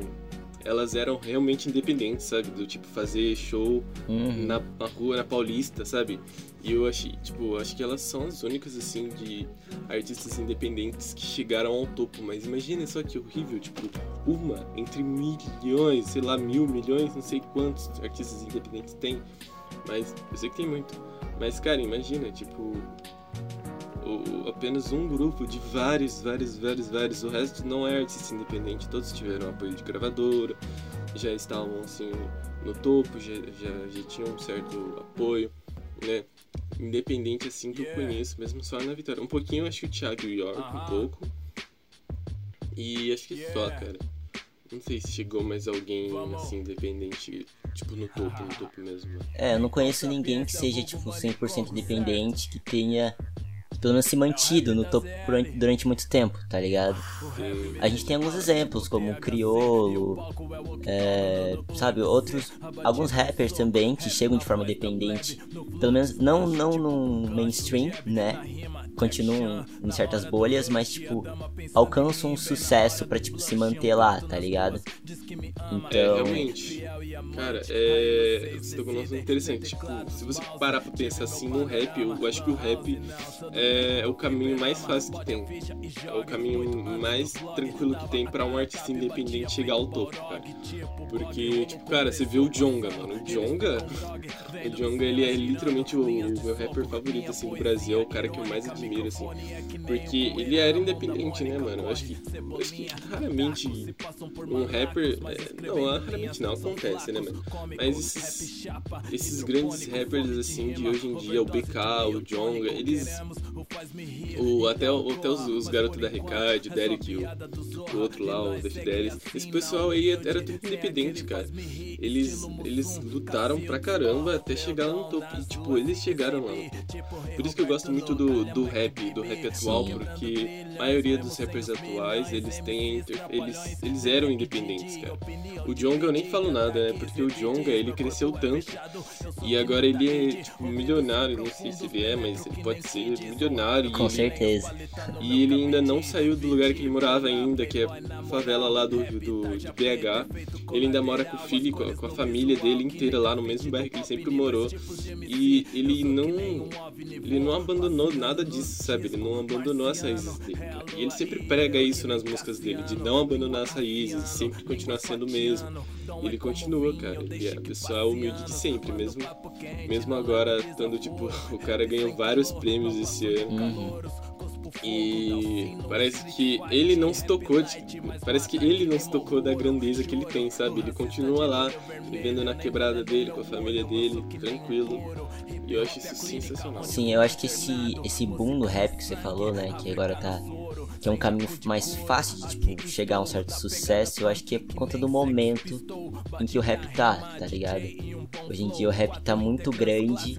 Speaker 3: elas eram realmente independentes, sabe? Do tipo fazer show uhum. na, na, rua, na Paulista, sabe? E eu achei, tipo, acho que elas são as únicas, assim, de artistas independentes que chegaram ao topo. Mas imagina só que horrível, tipo, uma entre milhões, sei lá, mil milhões, não sei quantos artistas independentes tem. Mas eu sei que tem muito. Mas, cara, imagina, tipo, apenas um grupo de vários, vários, vários, vários. O resto não é artista independente. Todos tiveram apoio de gravadora, já estavam assim no topo, já, já, já tinham um certo apoio, né? Independente assim que eu conheço, mesmo só na Vitória. Um pouquinho acho que o Thiago York, um pouco. E acho que só, cara. Não sei se chegou mais alguém assim, independente, tipo no topo, no topo mesmo.
Speaker 2: É, eu não conheço ninguém que seja tipo 100% independente, que tenha pelo menos se mantido no topo durante muito tempo, tá ligado? A gente tem alguns exemplos, como o Criolo, é, sabe, outros, alguns rappers também que chegam de forma independente, pelo menos não, não no mainstream, né? Continuam em certas bolhas, mas tipo, alcançam um sucesso pra tipo se manter lá, tá ligado?
Speaker 3: Então. É, realmente. Cara, é. Você tocou um interessante. Tipo, se você parar pra pensar assim no rap, eu acho que o rap é o caminho mais fácil que tem. É o caminho mais tranquilo que tem pra um artista independente chegar ao topo, cara. Porque, tipo, cara, você vê o Jonga, mano. O Jonga. O Jonga, ele é literalmente o, o meu rapper favorito, assim, do Brasil. É o cara que eu mais admiro, assim. Porque ele era independente, né, mano? Eu acho que, acho que raramente um rapper. É, não, raramente não, acontece, né, mano? Mas esses, esses grandes rappers, assim, de hoje em dia, o BK, o Jonga, eles. O, até até os, os garotos da Recard, o Derek, o, o outro lá, o Def Delis, esse pessoal aí era tudo independente, cara. Eles, eles lutaram pra caramba até chegar no topo. E, tipo, eles chegaram lá no topo. Por isso que eu gosto muito do, do rap, do rap atual, porque a maioria dos rappers atuais, eles têm. Eles, eles eram independentes, cara. O Jonga eu nem falo nada, né? Porque o Jonga, ele cresceu tanto. E agora ele é, tipo, milionário. Não sei se ele é, mas ele pode ser milionário.
Speaker 2: Com
Speaker 3: ele,
Speaker 2: certeza.
Speaker 3: E ele ainda não saiu do lugar que ele morava ainda, que é a favela lá do, do, de BH. Ele ainda mora com o filho, com a, com a família dele inteira lá no mesmo bairro que ele sempre morou. E ele não. Ele não abandonou nada disso, sabe? Ele não abandonou as raízes dele. E ele sempre prega isso nas músicas dele, de não abandonar as raízes, sempre continuar sendo o mesmo. E ele continua, cara. Ele é a pessoa humilde de sempre, mesmo, mesmo agora estando, tipo, o cara ganhou vários prêmios esse ano. Uhum. E parece que ele não se tocou, de, parece que ele não se tocou da grandeza que ele tem, sabe? Ele continua lá, vivendo na quebrada dele, com a família dele, tranquilo. E eu acho isso sensacional.
Speaker 2: Sim, eu acho que esse, esse boom do rap que você falou, né? Que agora tá que é um caminho mais fácil de tipo, chegar a um certo sucesso, eu acho que é por conta do momento em que o rap tá, tá ligado? Hoje em dia o rap tá muito grande,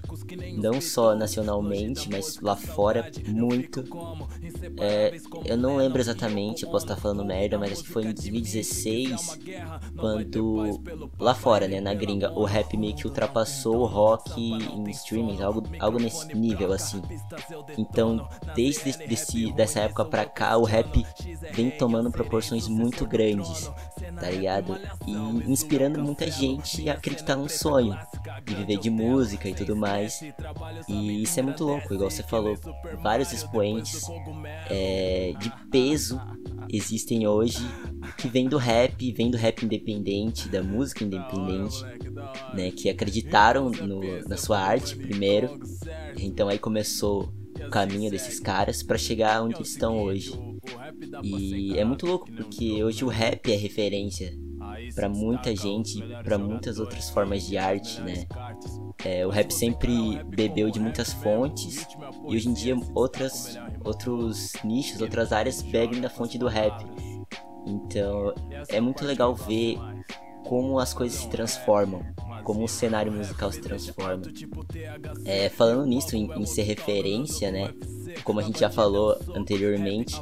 Speaker 2: não só nacionalmente, mas lá fora muito. É, eu não lembro exatamente, eu posso estar falando merda, mas acho que foi em 2016, quando lá fora, né, na gringa, o rap meio que ultrapassou o rock em streaming, algo, algo nesse nível assim. Então, desde desse, dessa época pra cá, o rap vem tomando proporções muito grandes, tá ligado? E inspirando muita gente a acreditar num sonho, de viver de música e tudo mais. E isso é muito louco, igual você falou, vários expoentes é, de peso existem hoje que vem do rap, vem do rap independente, da música independente, né, que acreditaram no, na sua arte primeiro. Então aí começou caminho desses caras para chegar onde estão hoje. E é muito louco porque hoje o rap é referência para muita gente, para muitas outras formas de arte, né? É, o rap sempre bebeu de muitas fontes e hoje em dia outras, outros nichos, outras áreas bebem da fonte do rap. Então é muito legal ver como as coisas se transformam como o cenário musical se transforma. É, falando nisso, em, em ser referência, né? Como a gente já falou anteriormente,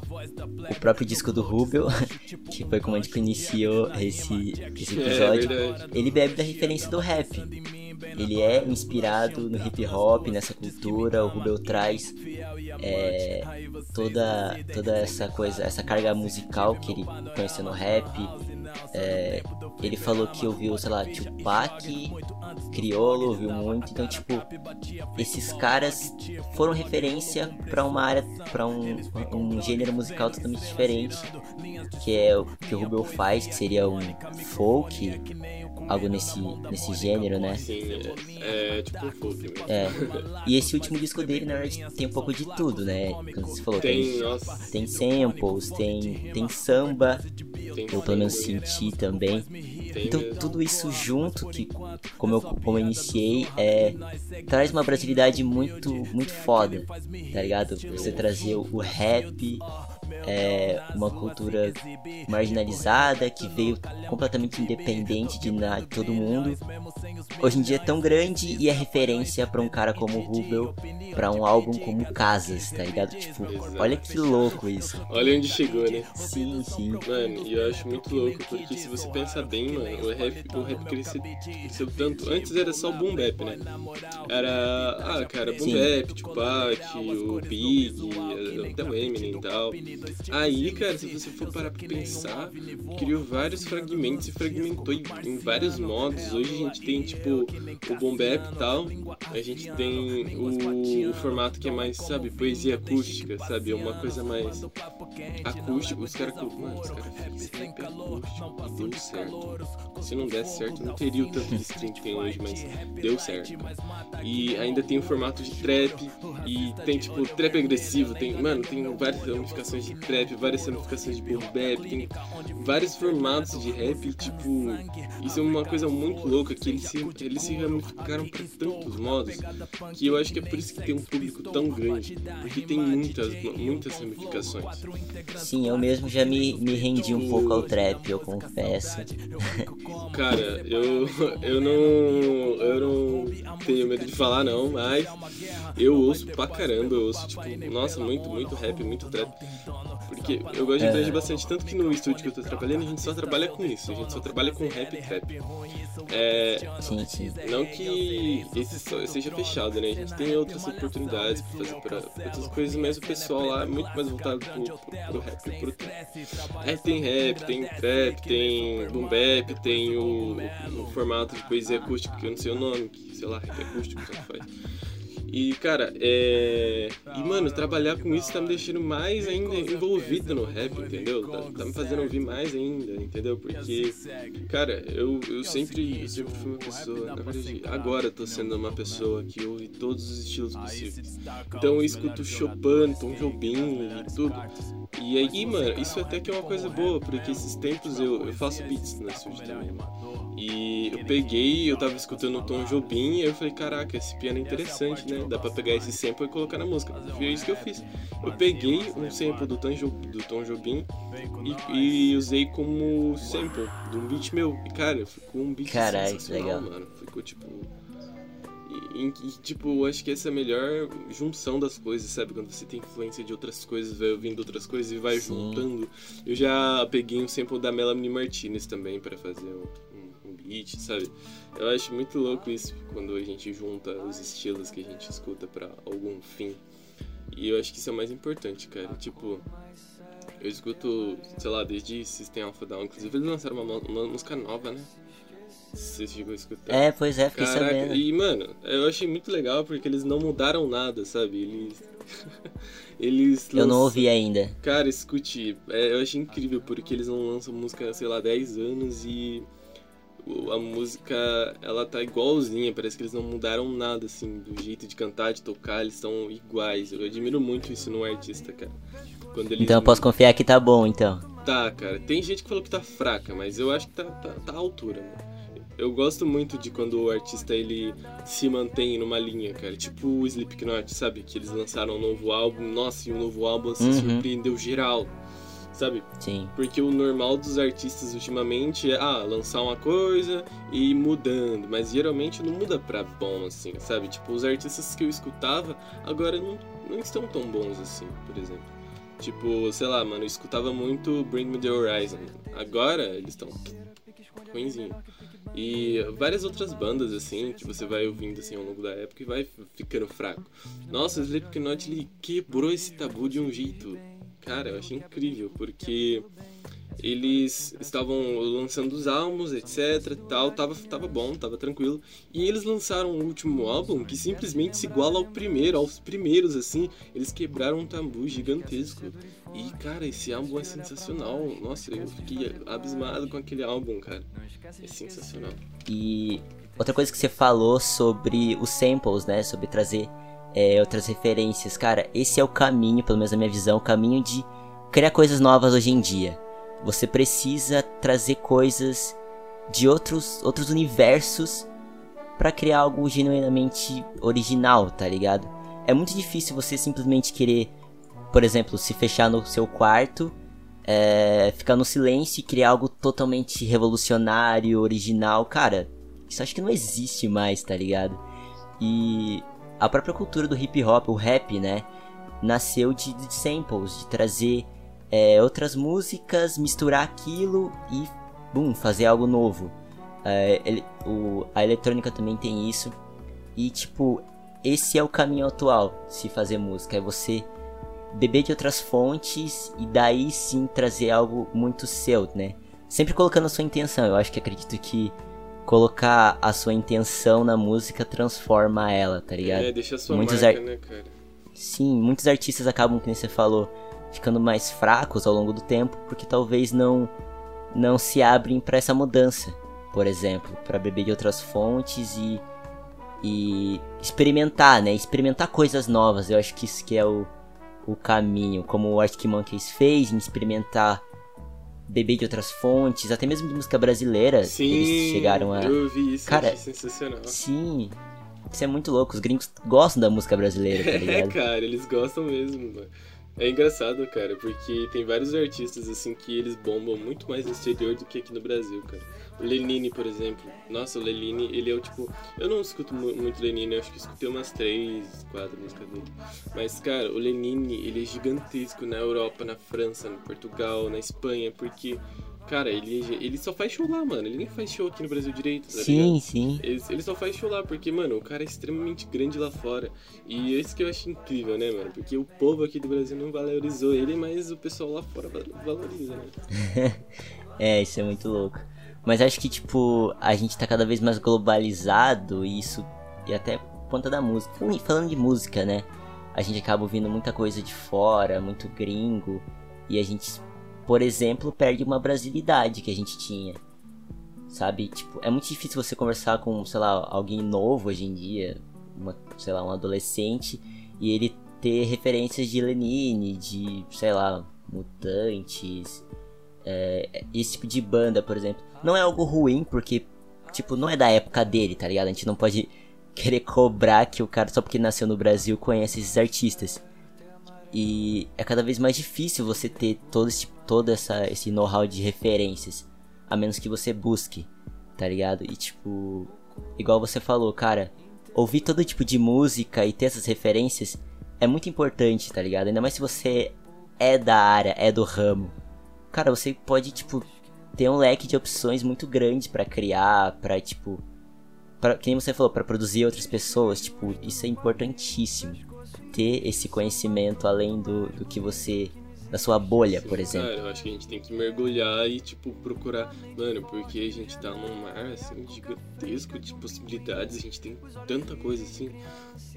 Speaker 2: o próprio disco do Rubel, que foi como a gente iniciou esse, esse é, episódio, é ele bebe da referência do rap. Ele é inspirado no hip hop, nessa cultura. O Rubel traz é, toda, toda essa coisa, essa carga musical que ele conheceu no rap, é, ele falou que ouviu, sei lá, Tupac, Criolo, ouviu muito. Então, tipo, esses caras foram referência para uma área, para um, um gênero musical totalmente diferente, que é o que o Rubel faz, que seria um folk, algo nesse, nesse gênero, né?
Speaker 3: Sim, é, é tipo folk mesmo.
Speaker 2: É. E esse último disco dele, na verdade, tem um pouco de tudo, né? Como você falou,
Speaker 3: tem,
Speaker 2: tem, tem samples, tem, tem samba, tem eu pelo menos senti também. Então tudo isso junto, que como eu, como eu iniciei, é, traz uma brasilidade muito, muito foda, tá ligado? Você trazer o rap, é, uma cultura marginalizada que veio completamente independente de, de todo mundo. Hoje em dia é tão grande e é referência para um cara como o Rubel, para um álbum como Casas, tá ligado? Tipo, olha que louco isso.
Speaker 3: Olha onde chegou, né?
Speaker 2: Sim, sim.
Speaker 3: Mano, e eu acho muito louco, porque se você pensar bem, mano, o rap, o rap cresceu, cresceu tanto. Antes era só boom bap, né? Era, ah, cara, boom sim. bap, Tupac, o Big, até o Eminem e tal. Aí, cara, se você for parar pra pensar, criou vários fragmentos e fragmentou em, em vários modos. Hoje a gente tem, tipo, o boom bap e tal. A gente tem o, o, formato que é mais, sabe, poesia acústica, sabe? É uma coisa mais acústica. Os caras, mano, os caras fazem rap acústico e deu certo. Se não desse certo, não teria o tanto de stream que tem hoje, mas deu certo. E ainda tem o formato de trap e tem, tipo, trap agressivo. Tem, mano, tem várias ramificações de trap, várias ramificações de boom bap, tem vários formatos de rap, tipo, isso é uma coisa muito louca que eles se, eles se ramificaram para tantos modos que eu acho que é por isso que tem um público tão grande, porque tem muitas, muitas ramificações.
Speaker 2: Sim, eu mesmo já me, me rendi um pouco ao trap, eu confesso.
Speaker 3: Cara, eu, eu não eu não tenho medo de falar não, mas eu ouço pra caramba, eu ouço tipo, nossa, muito, muito rap, muito trap. Eu gosto de é. bastante, tanto que no estúdio que eu tô trabalhando, a gente só trabalha com isso, a gente só trabalha com rap e trap. É,
Speaker 2: sim, sim.
Speaker 3: Não que esse seja fechado, né? A gente tem outras oportunidades pra fazer pra, pra outras coisas, mas o pessoal lá é muito mais voltado pro, pro, pro rap e pro trap. Aí tem rap, tem trap, tem boom bap, tem o, o, formato de poesia acústica, que eu não sei o nome, que sei lá, rap acústico, tanto faz. E, cara, é. E, mano, trabalhar com isso tá me deixando mais ainda envolvido no rap, entendeu? Tá, tá me fazendo ouvir mais ainda, entendeu? Porque, cara, eu, eu, sempre, eu sempre fui uma pessoa. Na verdade, agora eu tô sendo uma pessoa que ouve todos os estilos possíveis. Então eu escuto Chopin, Tom Jobim e tudo. E aí, mano, isso até que é uma coisa boa, porque esses tempos eu, eu faço beats na Switch também. E eu peguei, eu tava escutando o Tom Jobim e eu falei, caraca, esse piano é interessante, né? Dá pra pegar esse sample e colocar na música. Foi isso que eu fiz. Eu peguei um sample do Tom, jo, do Tom Jobim e, e, usei como sample de um beat meu. E cara, ficou um beat
Speaker 2: Carai,
Speaker 3: sensacional,
Speaker 2: legal.
Speaker 3: mano. Ficou tipo. E, e, tipo, acho que essa é a melhor junção das coisas, sabe? Quando você tem influência de outras coisas, vai ouvindo outras coisas e vai
Speaker 2: Sim.
Speaker 3: juntando. Eu já peguei um sample da Melanie Martinez também para fazer um, um, um beat, sabe? Eu acho muito louco isso quando a gente junta os estilos que a gente escuta para algum fim. E eu acho que isso é o mais importante, cara. Tipo, eu escuto, sei lá, desde System of a Down. Inclusive, eles lançaram uma, uma música nova, né? Você chegou a escutar?
Speaker 2: É, pois é, fiquei
Speaker 3: Caraca,
Speaker 2: sabendo.
Speaker 3: e mano, eu achei muito legal porque eles não mudaram nada, sabe? Eles. eles
Speaker 2: Eu não
Speaker 3: lançam-
Speaker 2: ouvi ainda.
Speaker 3: Cara, escute, é, eu achei incrível porque eles não lançam música, sei lá, há 10 anos e a música, ela tá igualzinha, parece que eles não mudaram nada, assim, do jeito de cantar, de tocar, eles estão iguais. Eu admiro muito isso num artista, cara. Quando eles
Speaker 2: Então eu posso confiar que tá bom, então.
Speaker 3: Tá, cara. Tem gente que falou que tá fraca, mas eu acho que tá, tá, tá à altura, mano. Eu gosto muito de quando o artista ele se mantém numa linha, cara. Tipo o Slipknot, sabe? Que eles lançaram um novo álbum. Nossa, e o novo álbum assim,
Speaker 2: Uhum.
Speaker 3: surpreendeu geral. Sabe?
Speaker 2: Sim.
Speaker 3: Porque o normal dos artistas ultimamente é, ah, lançar uma coisa e ir mudando. Mas geralmente não muda pra bom, assim, sabe? Tipo, os artistas que eu escutava agora não, não estão tão bons assim, por exemplo. Tipo, sei lá, mano, eu escutava muito Bring Me The Horizon. Agora eles estão ruimzinho. E várias outras bandas, assim, que você vai ouvindo, assim, ao longo da época e vai ficando fraco. Nossa, o Slipknot, ele quebrou esse tabu de um jeito. Cara, eu achei incrível, porque eles estavam lançando os álbuns, etc, tal, tava, tava bom, tava tranquilo. E eles lançaram um último álbum que simplesmente se iguala ao primeiro, aos primeiros, assim. Eles quebraram um tabu gigantesco. E, cara, esse álbum é sensacional. Nossa, eu fiquei abismado com aquele álbum, cara. É sensacional.
Speaker 2: E outra coisa que você falou sobre os samples, né? Sobre trazer é, outras referências. Cara, esse é o caminho, pelo menos na minha visão, o caminho de criar coisas novas hoje em dia. Você precisa trazer coisas de outros, outros universos pra criar algo genuinamente original, tá ligado? É muito difícil você simplesmente querer, por exemplo, se fechar no seu quarto, é, ficar no silêncio e criar algo totalmente revolucionário, original. Cara, isso acho que não existe mais, tá ligado? E a própria cultura do hip hop, o rap, né? Nasceu de, de samples, de trazer é, outras músicas, misturar aquilo e, bum, fazer algo novo. É, ele- o- a eletrônica também tem isso. E, tipo, esse é o caminho atual se fazer música. É você beber de outras fontes e daí sim trazer algo muito seu, né? Sempre colocando a sua intenção. Eu acho que acredito que colocar a sua intenção na música transforma ela, tá ligado?
Speaker 3: É, deixa a sua
Speaker 2: Muitos
Speaker 3: marca,
Speaker 2: ar-
Speaker 3: né, cara?
Speaker 2: Sim, muitos artistas acabam, como você falou, ficando mais fracos ao longo do tempo porque talvez não não se abrem para essa mudança, por exemplo, para beber de outras fontes e e experimentar, né? Experimentar coisas novas. Eu acho que isso que é o, o caminho, como o Arctic Monkeys fez, em experimentar beber de outras fontes, até mesmo de música brasileira,
Speaker 3: Sim,
Speaker 2: eles chegaram a
Speaker 3: eu vi isso,
Speaker 2: Cara,
Speaker 3: sensacional.
Speaker 2: Sim. Isso é muito louco. Os gringos gostam da música brasileira, tá
Speaker 3: É,
Speaker 2: ligado?
Speaker 3: cara, eles gostam mesmo, mano. É engraçado, cara, porque tem vários artistas, assim, que eles bombam muito mais no exterior do que aqui no Brasil, cara. Lenine, por exemplo. Nossa, o Lenine, ele é o tipo... Eu não escuto mu- muito Lenine, eu acho que escutei umas três, quatro músicas dele. Mas, cara, o Lenine, ele é gigantesco na Europa, na França, no Portugal, na Espanha, porque... Cara, ele, ele só faz show lá, mano. Ele nem faz show aqui no Brasil direito, tá ligado?
Speaker 2: Sim, sim.
Speaker 3: Ele, ele só faz show lá, porque, mano, o cara é extremamente grande lá fora. E é isso que eu acho incrível, né, mano? Porque o povo aqui do Brasil não valorizou ele, mas o pessoal lá fora val- valoriza, né?
Speaker 2: É, isso é muito louco. Mas acho que, tipo, a gente tá cada vez mais globalizado e isso. E até conta da música. Falando de música, né? A gente acaba ouvindo muita coisa de fora, muito gringo. E a gente, por exemplo, perde uma brasilidade que a gente tinha. Sabe? Tipo, é muito difícil você conversar com, sei lá, alguém novo hoje em dia. Uma, sei lá, um adolescente. E ele ter referências de Lenine, de, sei lá, Mutantes. É, esse tipo de banda, por exemplo. Não é algo ruim, porque, tipo, não é da época dele, tá ligado? A gente não pode querer cobrar que o cara, só porque nasceu no Brasil, conhece esses artistas. E é cada vez mais difícil você ter todo esse, todo essa, esse know-how de referências. A menos que você busque, tá ligado? E tipo, igual você falou, cara, ouvir todo tipo de música e ter essas referências é muito importante, tá ligado? Ainda mais se você é da área, é do ramo. Cara, você pode, tipo, ter um leque de opções muito grande para criar, pra, tipo. Pra, que nem você falou, para produzir outras pessoas, tipo, isso é importantíssimo. Ter esse conhecimento além do, do que você da sua bolha,
Speaker 3: Sim,
Speaker 2: por exemplo.
Speaker 3: Cara, eu acho que a gente tem que mergulhar e, tipo, procurar. Mano, porque a gente tá num mar, assim, gigantesco de possibilidades, a gente tem tanta coisa, assim.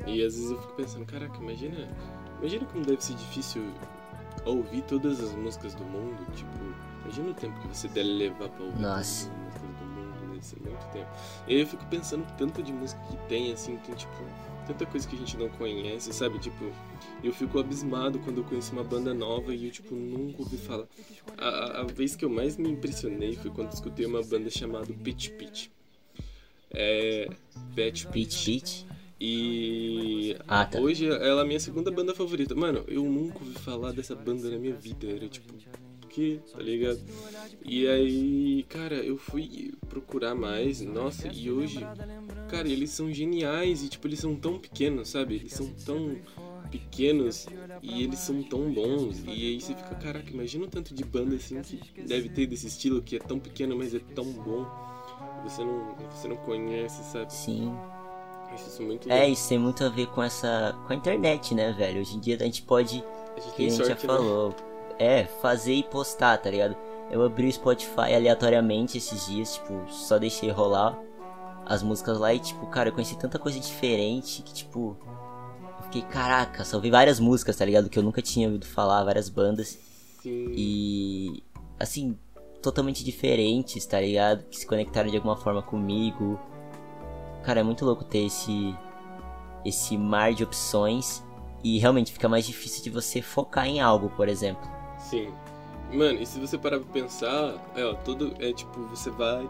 Speaker 3: E às vezes eu fico pensando, caraca, imagina. Imagina como deve ser difícil ouvir todas as músicas do mundo, tipo. Imagina o tempo que você deve levar pra ouvir
Speaker 2: Nossa.
Speaker 3: todas as músicas do mundo, deve ser muito tempo. E aí eu fico pensando tanto de música que tem, assim, tem, tipo tanta coisa que a gente não conhece, sabe? Tipo, eu fico abismado quando eu conheço uma banda nova e eu, tipo, nunca ouvi falar. A, a vez que eu mais me impressionei foi quando escutei uma banda chamada Pitch Pitch. É. Pet
Speaker 2: Pitch Pitch?
Speaker 3: E
Speaker 2: Ah, tá.
Speaker 3: hoje ela é a minha segunda banda favorita. Mano, eu nunca ouvi falar dessa banda na minha vida. Era tipo, que, tá ligado? E aí, cara, eu fui procurar mais, nossa, e hoje, cara, eles são geniais e tipo, eles são tão pequenos, sabe? Eles são tão pequenos e eles são tão bons. E aí você fica, caraca, imagina o tanto de banda assim que deve ter desse estilo que é tão pequeno, mas é tão bom. Você não, você não conhece, sabe?
Speaker 2: Sim.
Speaker 3: Isso
Speaker 2: É,
Speaker 3: louco.
Speaker 2: isso tem muito a ver com essa. com a internet, né, velho? Hoje em dia a gente pode
Speaker 3: A gente
Speaker 2: que a gente já
Speaker 3: sorte, né?
Speaker 2: É, fazer e postar, tá ligado? Eu abri o Spotify aleatoriamente esses dias, tipo, só deixei rolar as músicas lá e, tipo, cara, eu conheci tanta coisa diferente que, tipo, eu fiquei, caraca, só ouvi várias músicas, tá ligado? Que eu nunca tinha ouvido falar, várias bandas.
Speaker 3: Sim.
Speaker 2: E, assim, totalmente diferentes, tá ligado? Que se conectaram de alguma forma comigo. Cara, é muito louco ter esse, esse mar de opções e realmente fica mais difícil de você focar em algo, por exemplo.
Speaker 3: Sim. Mano, e se você parar pra pensar, é, ó, tudo é tipo, você vai,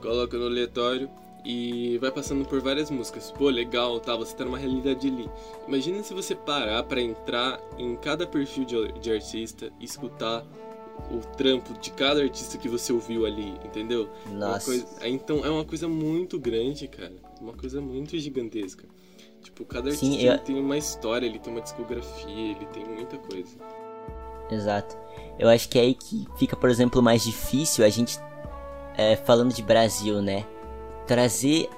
Speaker 3: coloca no aleatório e vai passando por várias músicas. Pô, legal, tá, você tá numa realidade ali. Imagina se você parar pra entrar em cada perfil de, de artista e escutar o trampo de cada artista que você ouviu ali, entendeu? Uma
Speaker 2: Nossa.
Speaker 3: coisa- então é uma coisa muito grande, cara. Uma coisa muito gigantesca. Tipo, cada
Speaker 2: Sim,
Speaker 3: artista
Speaker 2: eu-
Speaker 3: ele tem uma história, ele tem uma discografia, ele tem muita coisa.
Speaker 2: Exato. Eu acho que é aí que fica, por exemplo, mais difícil a gente, é, falando de Brasil, né? Trazer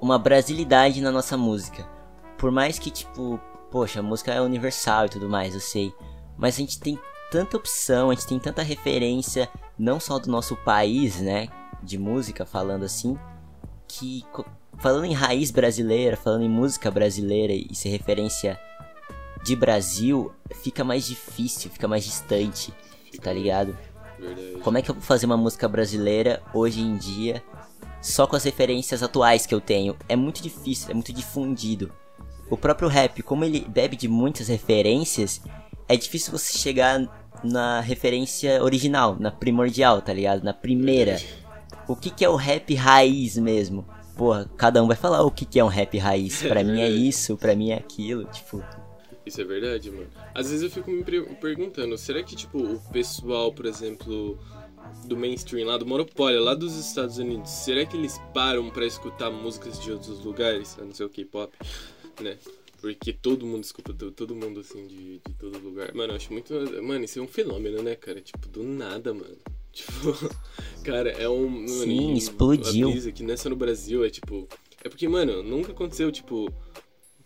Speaker 2: uma brasilidade na nossa música. Por mais que, tipo, poxa, a música é universal e tudo mais, eu sei. Mas a gente tem tanta opção, a gente tem tanta referência, não só do nosso país, né? De música, falando assim, que falando em raiz brasileira, falando em música brasileira e ser referência de Brasil, fica mais difícil, fica mais distante, tá ligado?
Speaker 3: Verdade.
Speaker 2: Como é que eu vou fazer uma música brasileira hoje em dia só com as referências atuais que eu tenho? É muito difícil, é muito difundido. O próprio rap, como ele bebe de muitas referências, é difícil você chegar na referência original, na primordial, tá ligado? Na primeira. O que, que é o rap raiz mesmo? Porra, cada um vai falar o que, que é um rap raiz. Pra mim é isso, pra mim é aquilo, tipo.
Speaker 3: Isso é verdade, mano. Às vezes eu fico me perguntando, será que, tipo, o pessoal, por exemplo, do mainstream lá, do monopólio, lá dos Estados Unidos, será que eles param pra escutar músicas de outros lugares, a não ser o K-pop, né? Porque todo mundo escuta, to- todo mundo, assim, de, de todo lugar. Mano, eu acho muito... Mano, isso é um fenômeno, né, cara? Tipo, do nada, mano. Tipo, cara, é um... mano,
Speaker 2: Sim,
Speaker 3: e
Speaker 2: explodiu.
Speaker 3: A brisa que não é só no Brasil, é tipo... É porque, mano, nunca aconteceu, tipo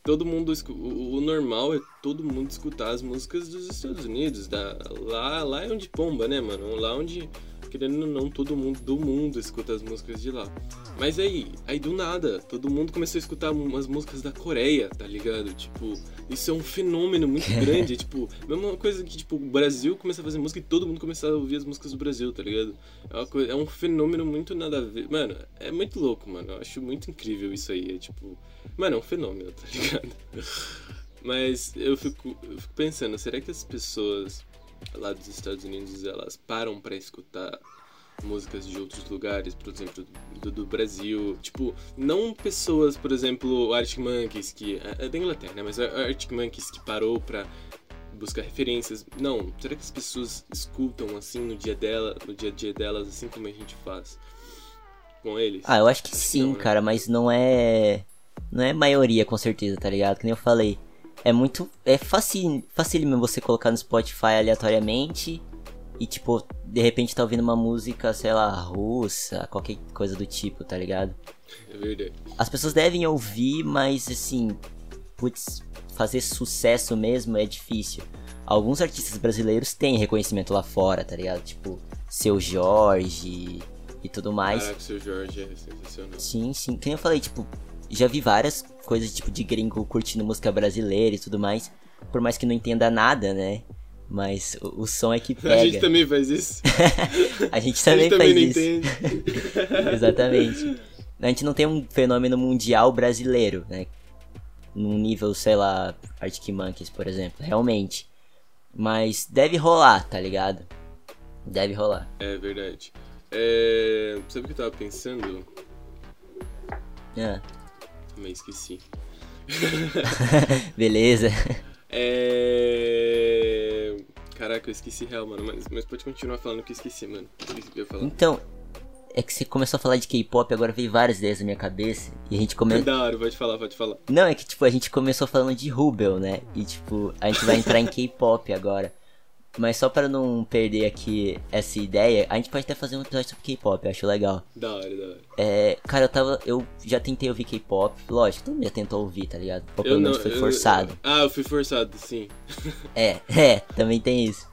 Speaker 3: todo mundo o normal é todo mundo escutar as músicas dos Estados Unidos da lá lá é onde pomba né mano? Lá onde querendo ou não, todo mundo do mundo escuta as músicas de lá. Mas aí, aí do nada, todo mundo começou a escutar umas músicas da Coreia, tá ligado? Tipo, isso é um fenômeno muito grande. é, tipo, mesma coisa que, tipo, o Brasil começa a fazer música e todo mundo começa a ouvir as músicas do Brasil, tá ligado? É, coisa, é um fenômeno muito nada a ver. Mano, é muito louco, mano. Eu acho muito incrível isso aí. É tipo. Mano, é um fenômeno, tá ligado? Mas eu fico, eu fico pensando, será que as pessoas lá dos Estados Unidos elas param para escutar músicas de outros lugares, por exemplo, do, do, Brasil. Tipo, não pessoas, por exemplo, Arctic Monkeys, que é, é da Inglaterra, né? Mas Arctic Monkeys que parou pra buscar referências. Não, será que as pessoas escutam assim no dia dela, no dia a dia delas, assim como a gente faz com eles?
Speaker 2: Ah, eu acho que sim, não, né? cara, mas não é. Não é maioria, com certeza, tá ligado? Que nem eu falei. É muito. É fácil, você colocar no Spotify aleatoriamente e, tipo, de repente tá ouvindo uma música, sei lá, russa, qualquer coisa do tipo, tá ligado?
Speaker 3: É verdade.
Speaker 2: As pessoas devem ouvir, mas, assim, putz, fazer sucesso mesmo é difícil. Alguns artistas brasileiros têm reconhecimento lá fora, tá ligado? Tipo, Seu Jorge e tudo mais.
Speaker 3: Caraca, Seu Jorge é sensacional.
Speaker 2: Sim, sim. Quem eu falei, tipo, já vi várias coisas tipo de gringo curtindo música brasileira e tudo mais. Por mais que não entenda nada, né? Mas o, o som é que pega.
Speaker 3: A gente também faz isso.
Speaker 2: a gente também,
Speaker 3: a gente
Speaker 2: faz
Speaker 3: também
Speaker 2: isso.
Speaker 3: Entende.
Speaker 2: Exatamente. A gente não tem um fenômeno mundial brasileiro, né? Num nível, sei lá, Arctic Monkeys, por exemplo. Realmente. Mas deve rolar, tá ligado? Deve rolar.
Speaker 3: É verdade. É... Sabe o que eu tava pensando?
Speaker 2: Ah.
Speaker 3: Também esqueci.
Speaker 2: Beleza.
Speaker 3: É. Caraca, eu esqueci real, mano. Mas, mas pode continuar falando que eu esqueci, mano. Eu falar?
Speaker 2: Então, é que você começou a falar de K-pop, agora veio várias ideias na minha cabeça. E a gente começou.
Speaker 3: Da hora, pode falar, pode falar.
Speaker 2: Não, é que tipo, a gente começou falando de Rubel, né? E tipo, a gente vai entrar em K-pop agora. Mas só para não perder aqui essa ideia, a gente pode até fazer um episódio sobre K-pop, eu acho legal.
Speaker 3: Da hora, da hora.
Speaker 2: É, cara, eu tava. Eu já tentei ouvir K-pop, lógico, todo mundo já tentou ouvir, tá ligado? Ou pelo menos foi forçado.
Speaker 3: Eu, ah, eu fui forçado, sim.
Speaker 2: é, é, também tem isso.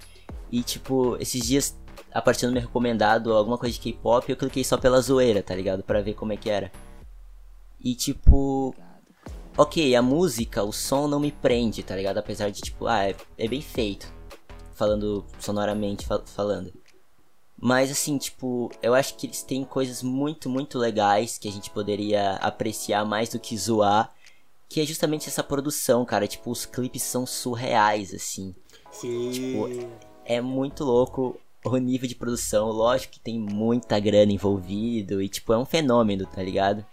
Speaker 2: E tipo, esses dias apareceu no meu recomendado alguma coisa de K-pop eu cliquei só pela zoeira, tá ligado? Pra ver como é que era. E tipo. Ok, a música, o som não me prende, tá ligado? Apesar de, tipo, ah, é, é bem feito falando sonoramente fal falando. Mas assim, tipo, eu acho que eles têm coisas muito, muito legais que a gente poderia apreciar mais do que zoar. Que é justamente essa produção, cara. Tipo, os clipes são surreais, assim.
Speaker 3: Sim.
Speaker 2: Tipo, é muito louco o nível de produção. Lógico que tem muita grana envolvido e, tipo, é um fenômeno, tá ligado?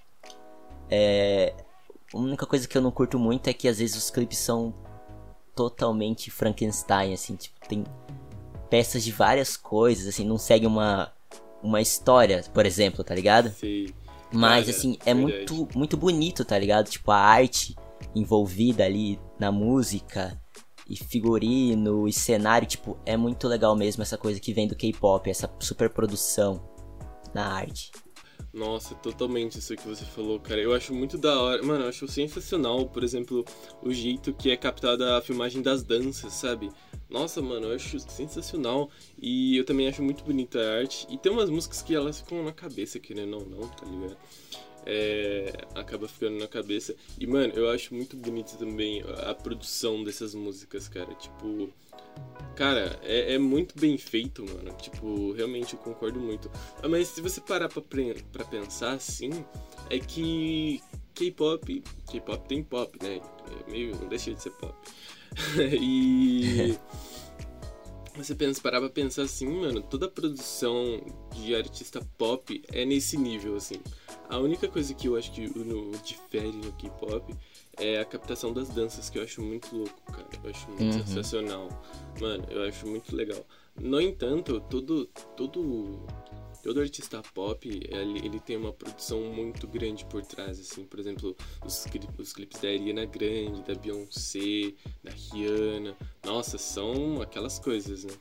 Speaker 2: É. A única coisa que eu não curto muito é que às vezes os clipes são totalmente Frankenstein, assim, tipo, tem peças de várias coisas, assim, não segue uma, uma história, por exemplo, tá ligado?
Speaker 3: Sim.
Speaker 2: Mas, assim, é muito, muito bonito, tá ligado? Tipo, a arte envolvida ali na música e figurino e cenário, tipo, é muito legal mesmo essa coisa que vem do K-pop, essa superprodução na arte.
Speaker 3: Nossa, totalmente isso que você falou, cara. Eu acho muito da hora. Mano, eu acho sensacional, por exemplo, o jeito que é captada a filmagem das danças, sabe? Nossa, mano, eu acho sensacional. E eu também acho muito bonita a arte. E tem umas músicas que elas ficam na cabeça, querendo ou não, tá ligado? É, acaba ficando na cabeça. E, mano, eu acho muito bonito também a produção dessas músicas, cara. Tipo, Cara, é, é, muito bem feito, mano. Tipo, realmente eu concordo muito. Ah, mas se você parar pra, pra pensar assim, é que K-pop. K-pop tem pop, né? É meio. não deixa de ser pop. e. Você pensa, parar pra pensar assim, mano, toda produção de artista pop é nesse nível, assim. A única coisa que eu acho que no, difere no K-pop é a captação das danças, que eu acho muito louco, cara. Eu acho muito uhum. sensacional. Mano, eu acho muito legal. No entanto, todo, todo, todo artista pop, ele, ele tem uma produção muito grande por trás, assim. Por exemplo, os, os clipes da Ariana Grande, da Beyoncé, da Rihanna. Nossa, são aquelas coisas, né?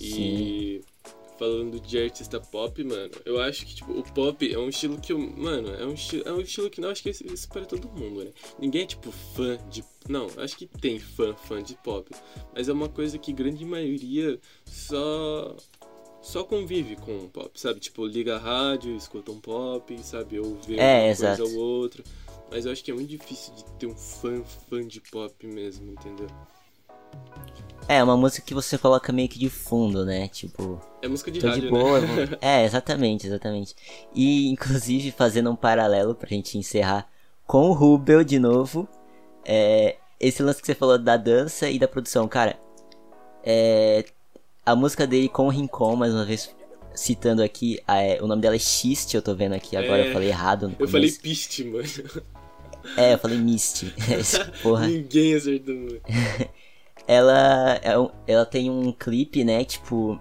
Speaker 3: E... Sim falando de artista pop, mano, eu acho que, tipo, o pop é um estilo que eu. Mano, é um, estilo, é um estilo que não acho que é isso para todo mundo, né? Ninguém é, tipo, fã de. Não, acho que tem fã, fã de pop. Mas é uma coisa que grande maioria só. só convive com o pop, sabe? Tipo, liga a rádio, escuta um pop, sabe? Ou vê
Speaker 2: É,
Speaker 3: uma
Speaker 2: exato.
Speaker 3: coisa ou outra. Mas eu acho que é muito difícil de ter um fã, fã de pop mesmo, entendeu?
Speaker 2: É, uma música que você coloca meio que de fundo, né? Tipo,
Speaker 3: É música de
Speaker 2: tô
Speaker 3: rádio,
Speaker 2: de boa.
Speaker 3: né?
Speaker 2: eu vou- É, exatamente, exatamente. E, inclusive, fazendo um paralelo pra gente encerrar com o Rubel de novo. É, esse lance que você falou da dança e da produção, cara. É, a música dele com o Rincon, mais uma vez citando aqui, é, o nome dela é Xiste, eu tô vendo aqui agora,
Speaker 3: É,
Speaker 2: eu falei errado no
Speaker 3: Eu falei piste, mano.
Speaker 2: É, eu falei Misty. Porra.
Speaker 3: Ninguém acertou, mano.
Speaker 2: Ela, é ela tem um clipe, né, tipo,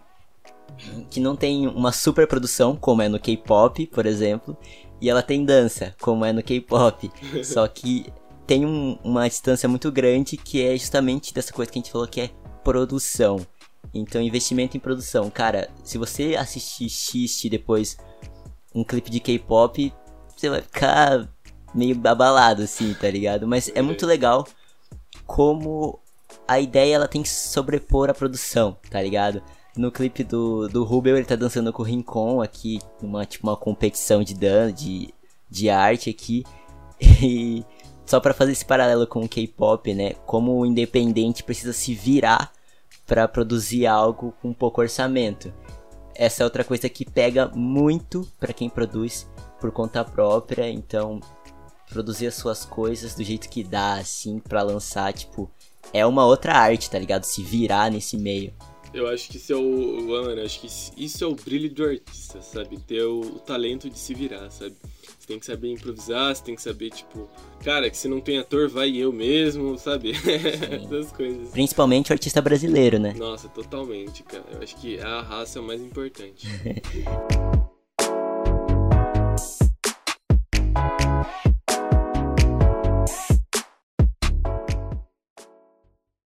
Speaker 2: que não tem uma super produção, como é no K-pop, por exemplo, e ela tem dança, como é no K-pop, só que tem um- uma distância muito grande que é justamente dessa coisa que a gente falou que é produção. Então, investimento em produção. Cara, se você assistir Xiste depois um clipe de K-pop, você vai ficar meio abalado, assim, tá ligado? Mas é muito legal como a ideia ela tem que sobrepor a produção, tá ligado? No clipe do, do Rubel, ele tá dançando com o Rincon aqui, numa tipo uma competição de dan de, de arte aqui. E só pra fazer esse paralelo com o K-pop, né? Como o independente precisa se virar pra produzir algo com pouco orçamento. Essa é outra coisa que pega muito pra quem produz por conta própria, então produzir as suas coisas do jeito que dá, assim, pra lançar, tipo, é uma outra arte, tá ligado? Se virar nesse meio.
Speaker 3: Eu acho que isso é o. Mano, eu acho que isso é o brilho do artista, sabe? Ter o, o talento de se virar, sabe? Você tem que saber improvisar, você tem que saber, tipo, cara, que se não tem ator, vai eu mesmo, sabe? Essas coisas.
Speaker 2: Principalmente o artista brasileiro, né?
Speaker 3: Nossa, totalmente, cara. Eu acho que a raça é o mais importante.